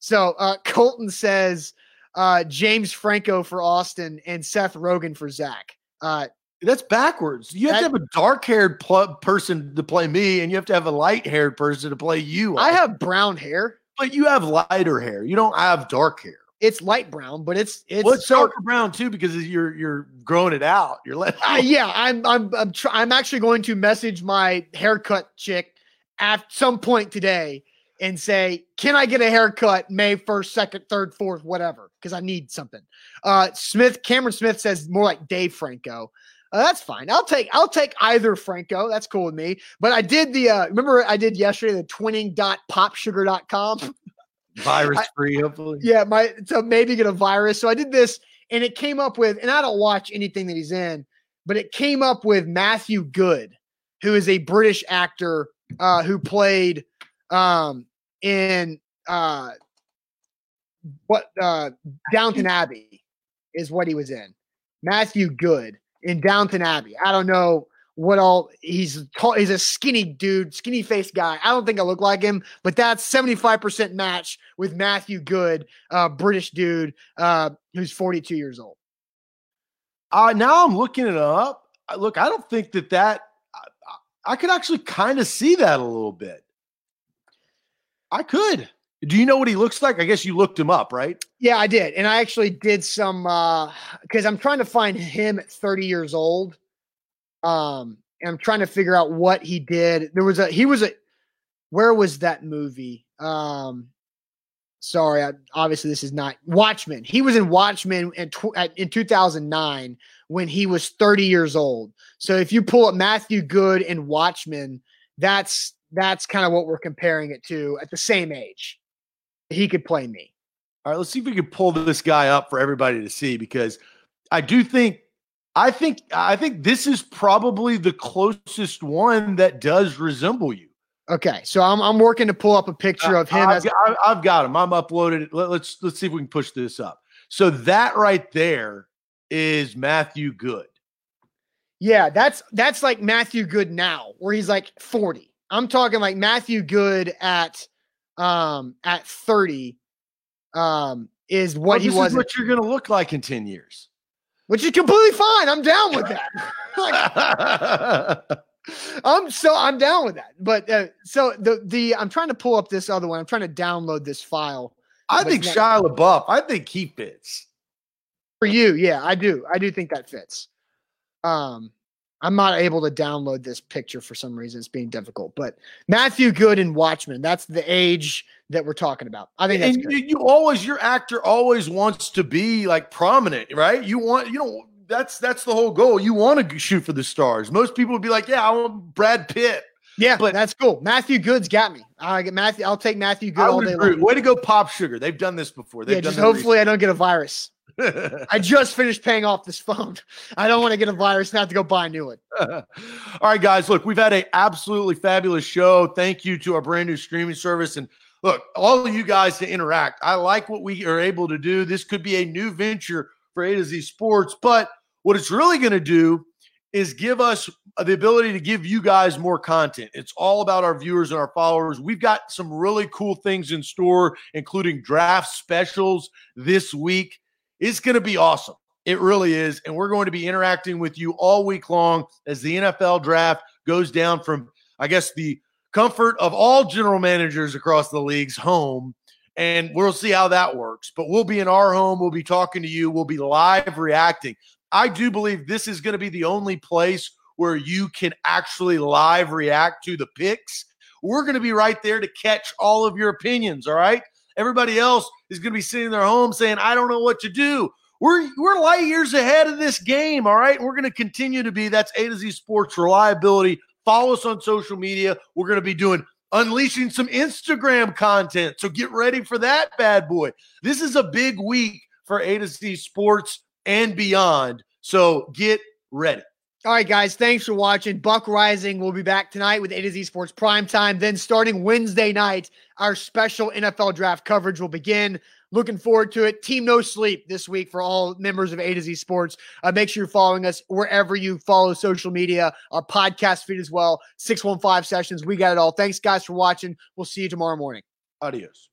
So uh, Colton says uh, James Franco for Austin and Seth Rogen for Zach. Uh, that's backwards. You have that, to have a dark haired pl- person to play me, and you have to have a light haired person to play you. I have brown hair. But you have lighter hair. You don't have dark hair. It's light brown, but it's it's, well, it's darker brown too because you're you're growing it out. You're letting. Uh, yeah, I'm I'm I'm, tr- I'm actually going to message my haircut chick at some point today and say, "Can I get a haircut May first, second, third, fourth, whatever?" Because I need something. Uh, Smith Cameron Smith says more like Dave Franco. Uh, that's fine. I'll take I'll take either Franco. That's cool with me. But I did the uh remember I did yesterday the twinning.popsugar.com. Virus free, hopefully. Yeah, my to maybe get a virus. So I did this and it came up with, and I don't watch anything that he's in, but it came up with Matthew Goode, who is a British actor uh who played um in uh what uh Downton Abbey is what he was in. Matthew Goode in Downton Abbey. I don't know what all he's tall, he's a skinny dude, skinny faced guy. I don't think I look like him, but that's 75% match with Matthew Goode, uh, British dude, uh, who's 42 years old. Uh, now I'm looking it up. Look, I don't think that that I, I could actually kind of see that a little bit. I could. Do you know what he looks like? I guess you looked him up, right? Yeah, I did. And I actually did some uh because I'm trying to find him at 30 years old. Um, and I'm trying to figure out what he did. There was a he was a where was that movie? Um sorry, I, obviously this is not Watchmen. He was in Watchmen in, tw- in 2009 when he was 30 years old. So if you pull up Matthew Goode and Watchmen, that's that's kind of what we're comparing it to at the same age he could play me. All right, let's see if we can pull this guy up for everybody to see because I do think I think I think this is probably the closest one that does resemble you. Okay, so I'm I'm working to pull up a uh, picture of him. I've, as- got, I've got him. I'm uploaded. Let, let's let's see if we can push this up. So that right there is Matthew Goode. Yeah, that's that's like Matthew Goode now, where he's like 40. I'm talking like Matthew Goode at um, at 30 um, is what well, he was. what you're going to look like in 10 years. Which is completely fine. I'm down with that. I'm so I'm down with that. But uh, so the the I'm trying to pull up this other one. I'm trying to download this file. I think Shia LaBeouf. I think he fits for you. Yeah, I do. I do think that fits. Um, I'm not able to download this picture for some reason. It's being difficult. But Matthew Goode and Watchmen, that's the age that we're talking about. I think and you, you, always your actor always wants to be like prominent, right? You want you know that's that's the whole goal. You want to shoot for the stars. Most people would be like, "Yeah, I want Brad Pitt." Yeah, but that's cool. Matthew Goode's got me. I get Matthew. I'll take Matthew Goode all day long. Way to go, Pop Sugar. They've done this before. They've yeah, just hopefully I don't get a virus. I just finished paying off this phone. I don't want to get a virus and have to go buy a new one. All right, guys. Look, we've had a absolutely fabulous show. Thank you to our brand new streaming service. And look, all of you guys to interact. I like what we are able to do. This could be a new venture for A to Z Sports, but what it's really going to do is give us the ability to give you guys more content. It's all about our viewers and our followers. We've got some really cool things in store, including draft specials this week. It's going to be awesome. It really is. And we're going to be interacting with you all week long as the NFL draft goes down from, I guess, the comfort of all general managers across the league's home. And we'll see how that works. But we'll be in our home. We'll be talking to you. We'll be live reacting. I do believe this is going to be the only place where you can actually live react to the picks. We're going to be right there to catch all of your opinions. All right. Everybody else is going to be sitting in their home saying, I don't know what to do. We're, we're light years ahead of this game. All right. We're going to continue to be. That's A to Z Sports reliability. Follow us on social media. We're going to be doing unleashing some Instagram content. So get ready for that bad boy. This is a big week for A to Z Sports and beyond. So get ready. All right, guys. Thanks for watching. Buck Reising will be back tonight with A to Z Sports Prime Time. Then starting Wednesday night, our special NFL draft coverage will begin. Looking forward to it. Team No Sleep this week for all members of A to Z Sports. Uh, make sure you're following us wherever you follow social media, our podcast feed as well. 615 sessions. We got it all. Thanks, guys, for watching. We'll see you tomorrow morning. Adios.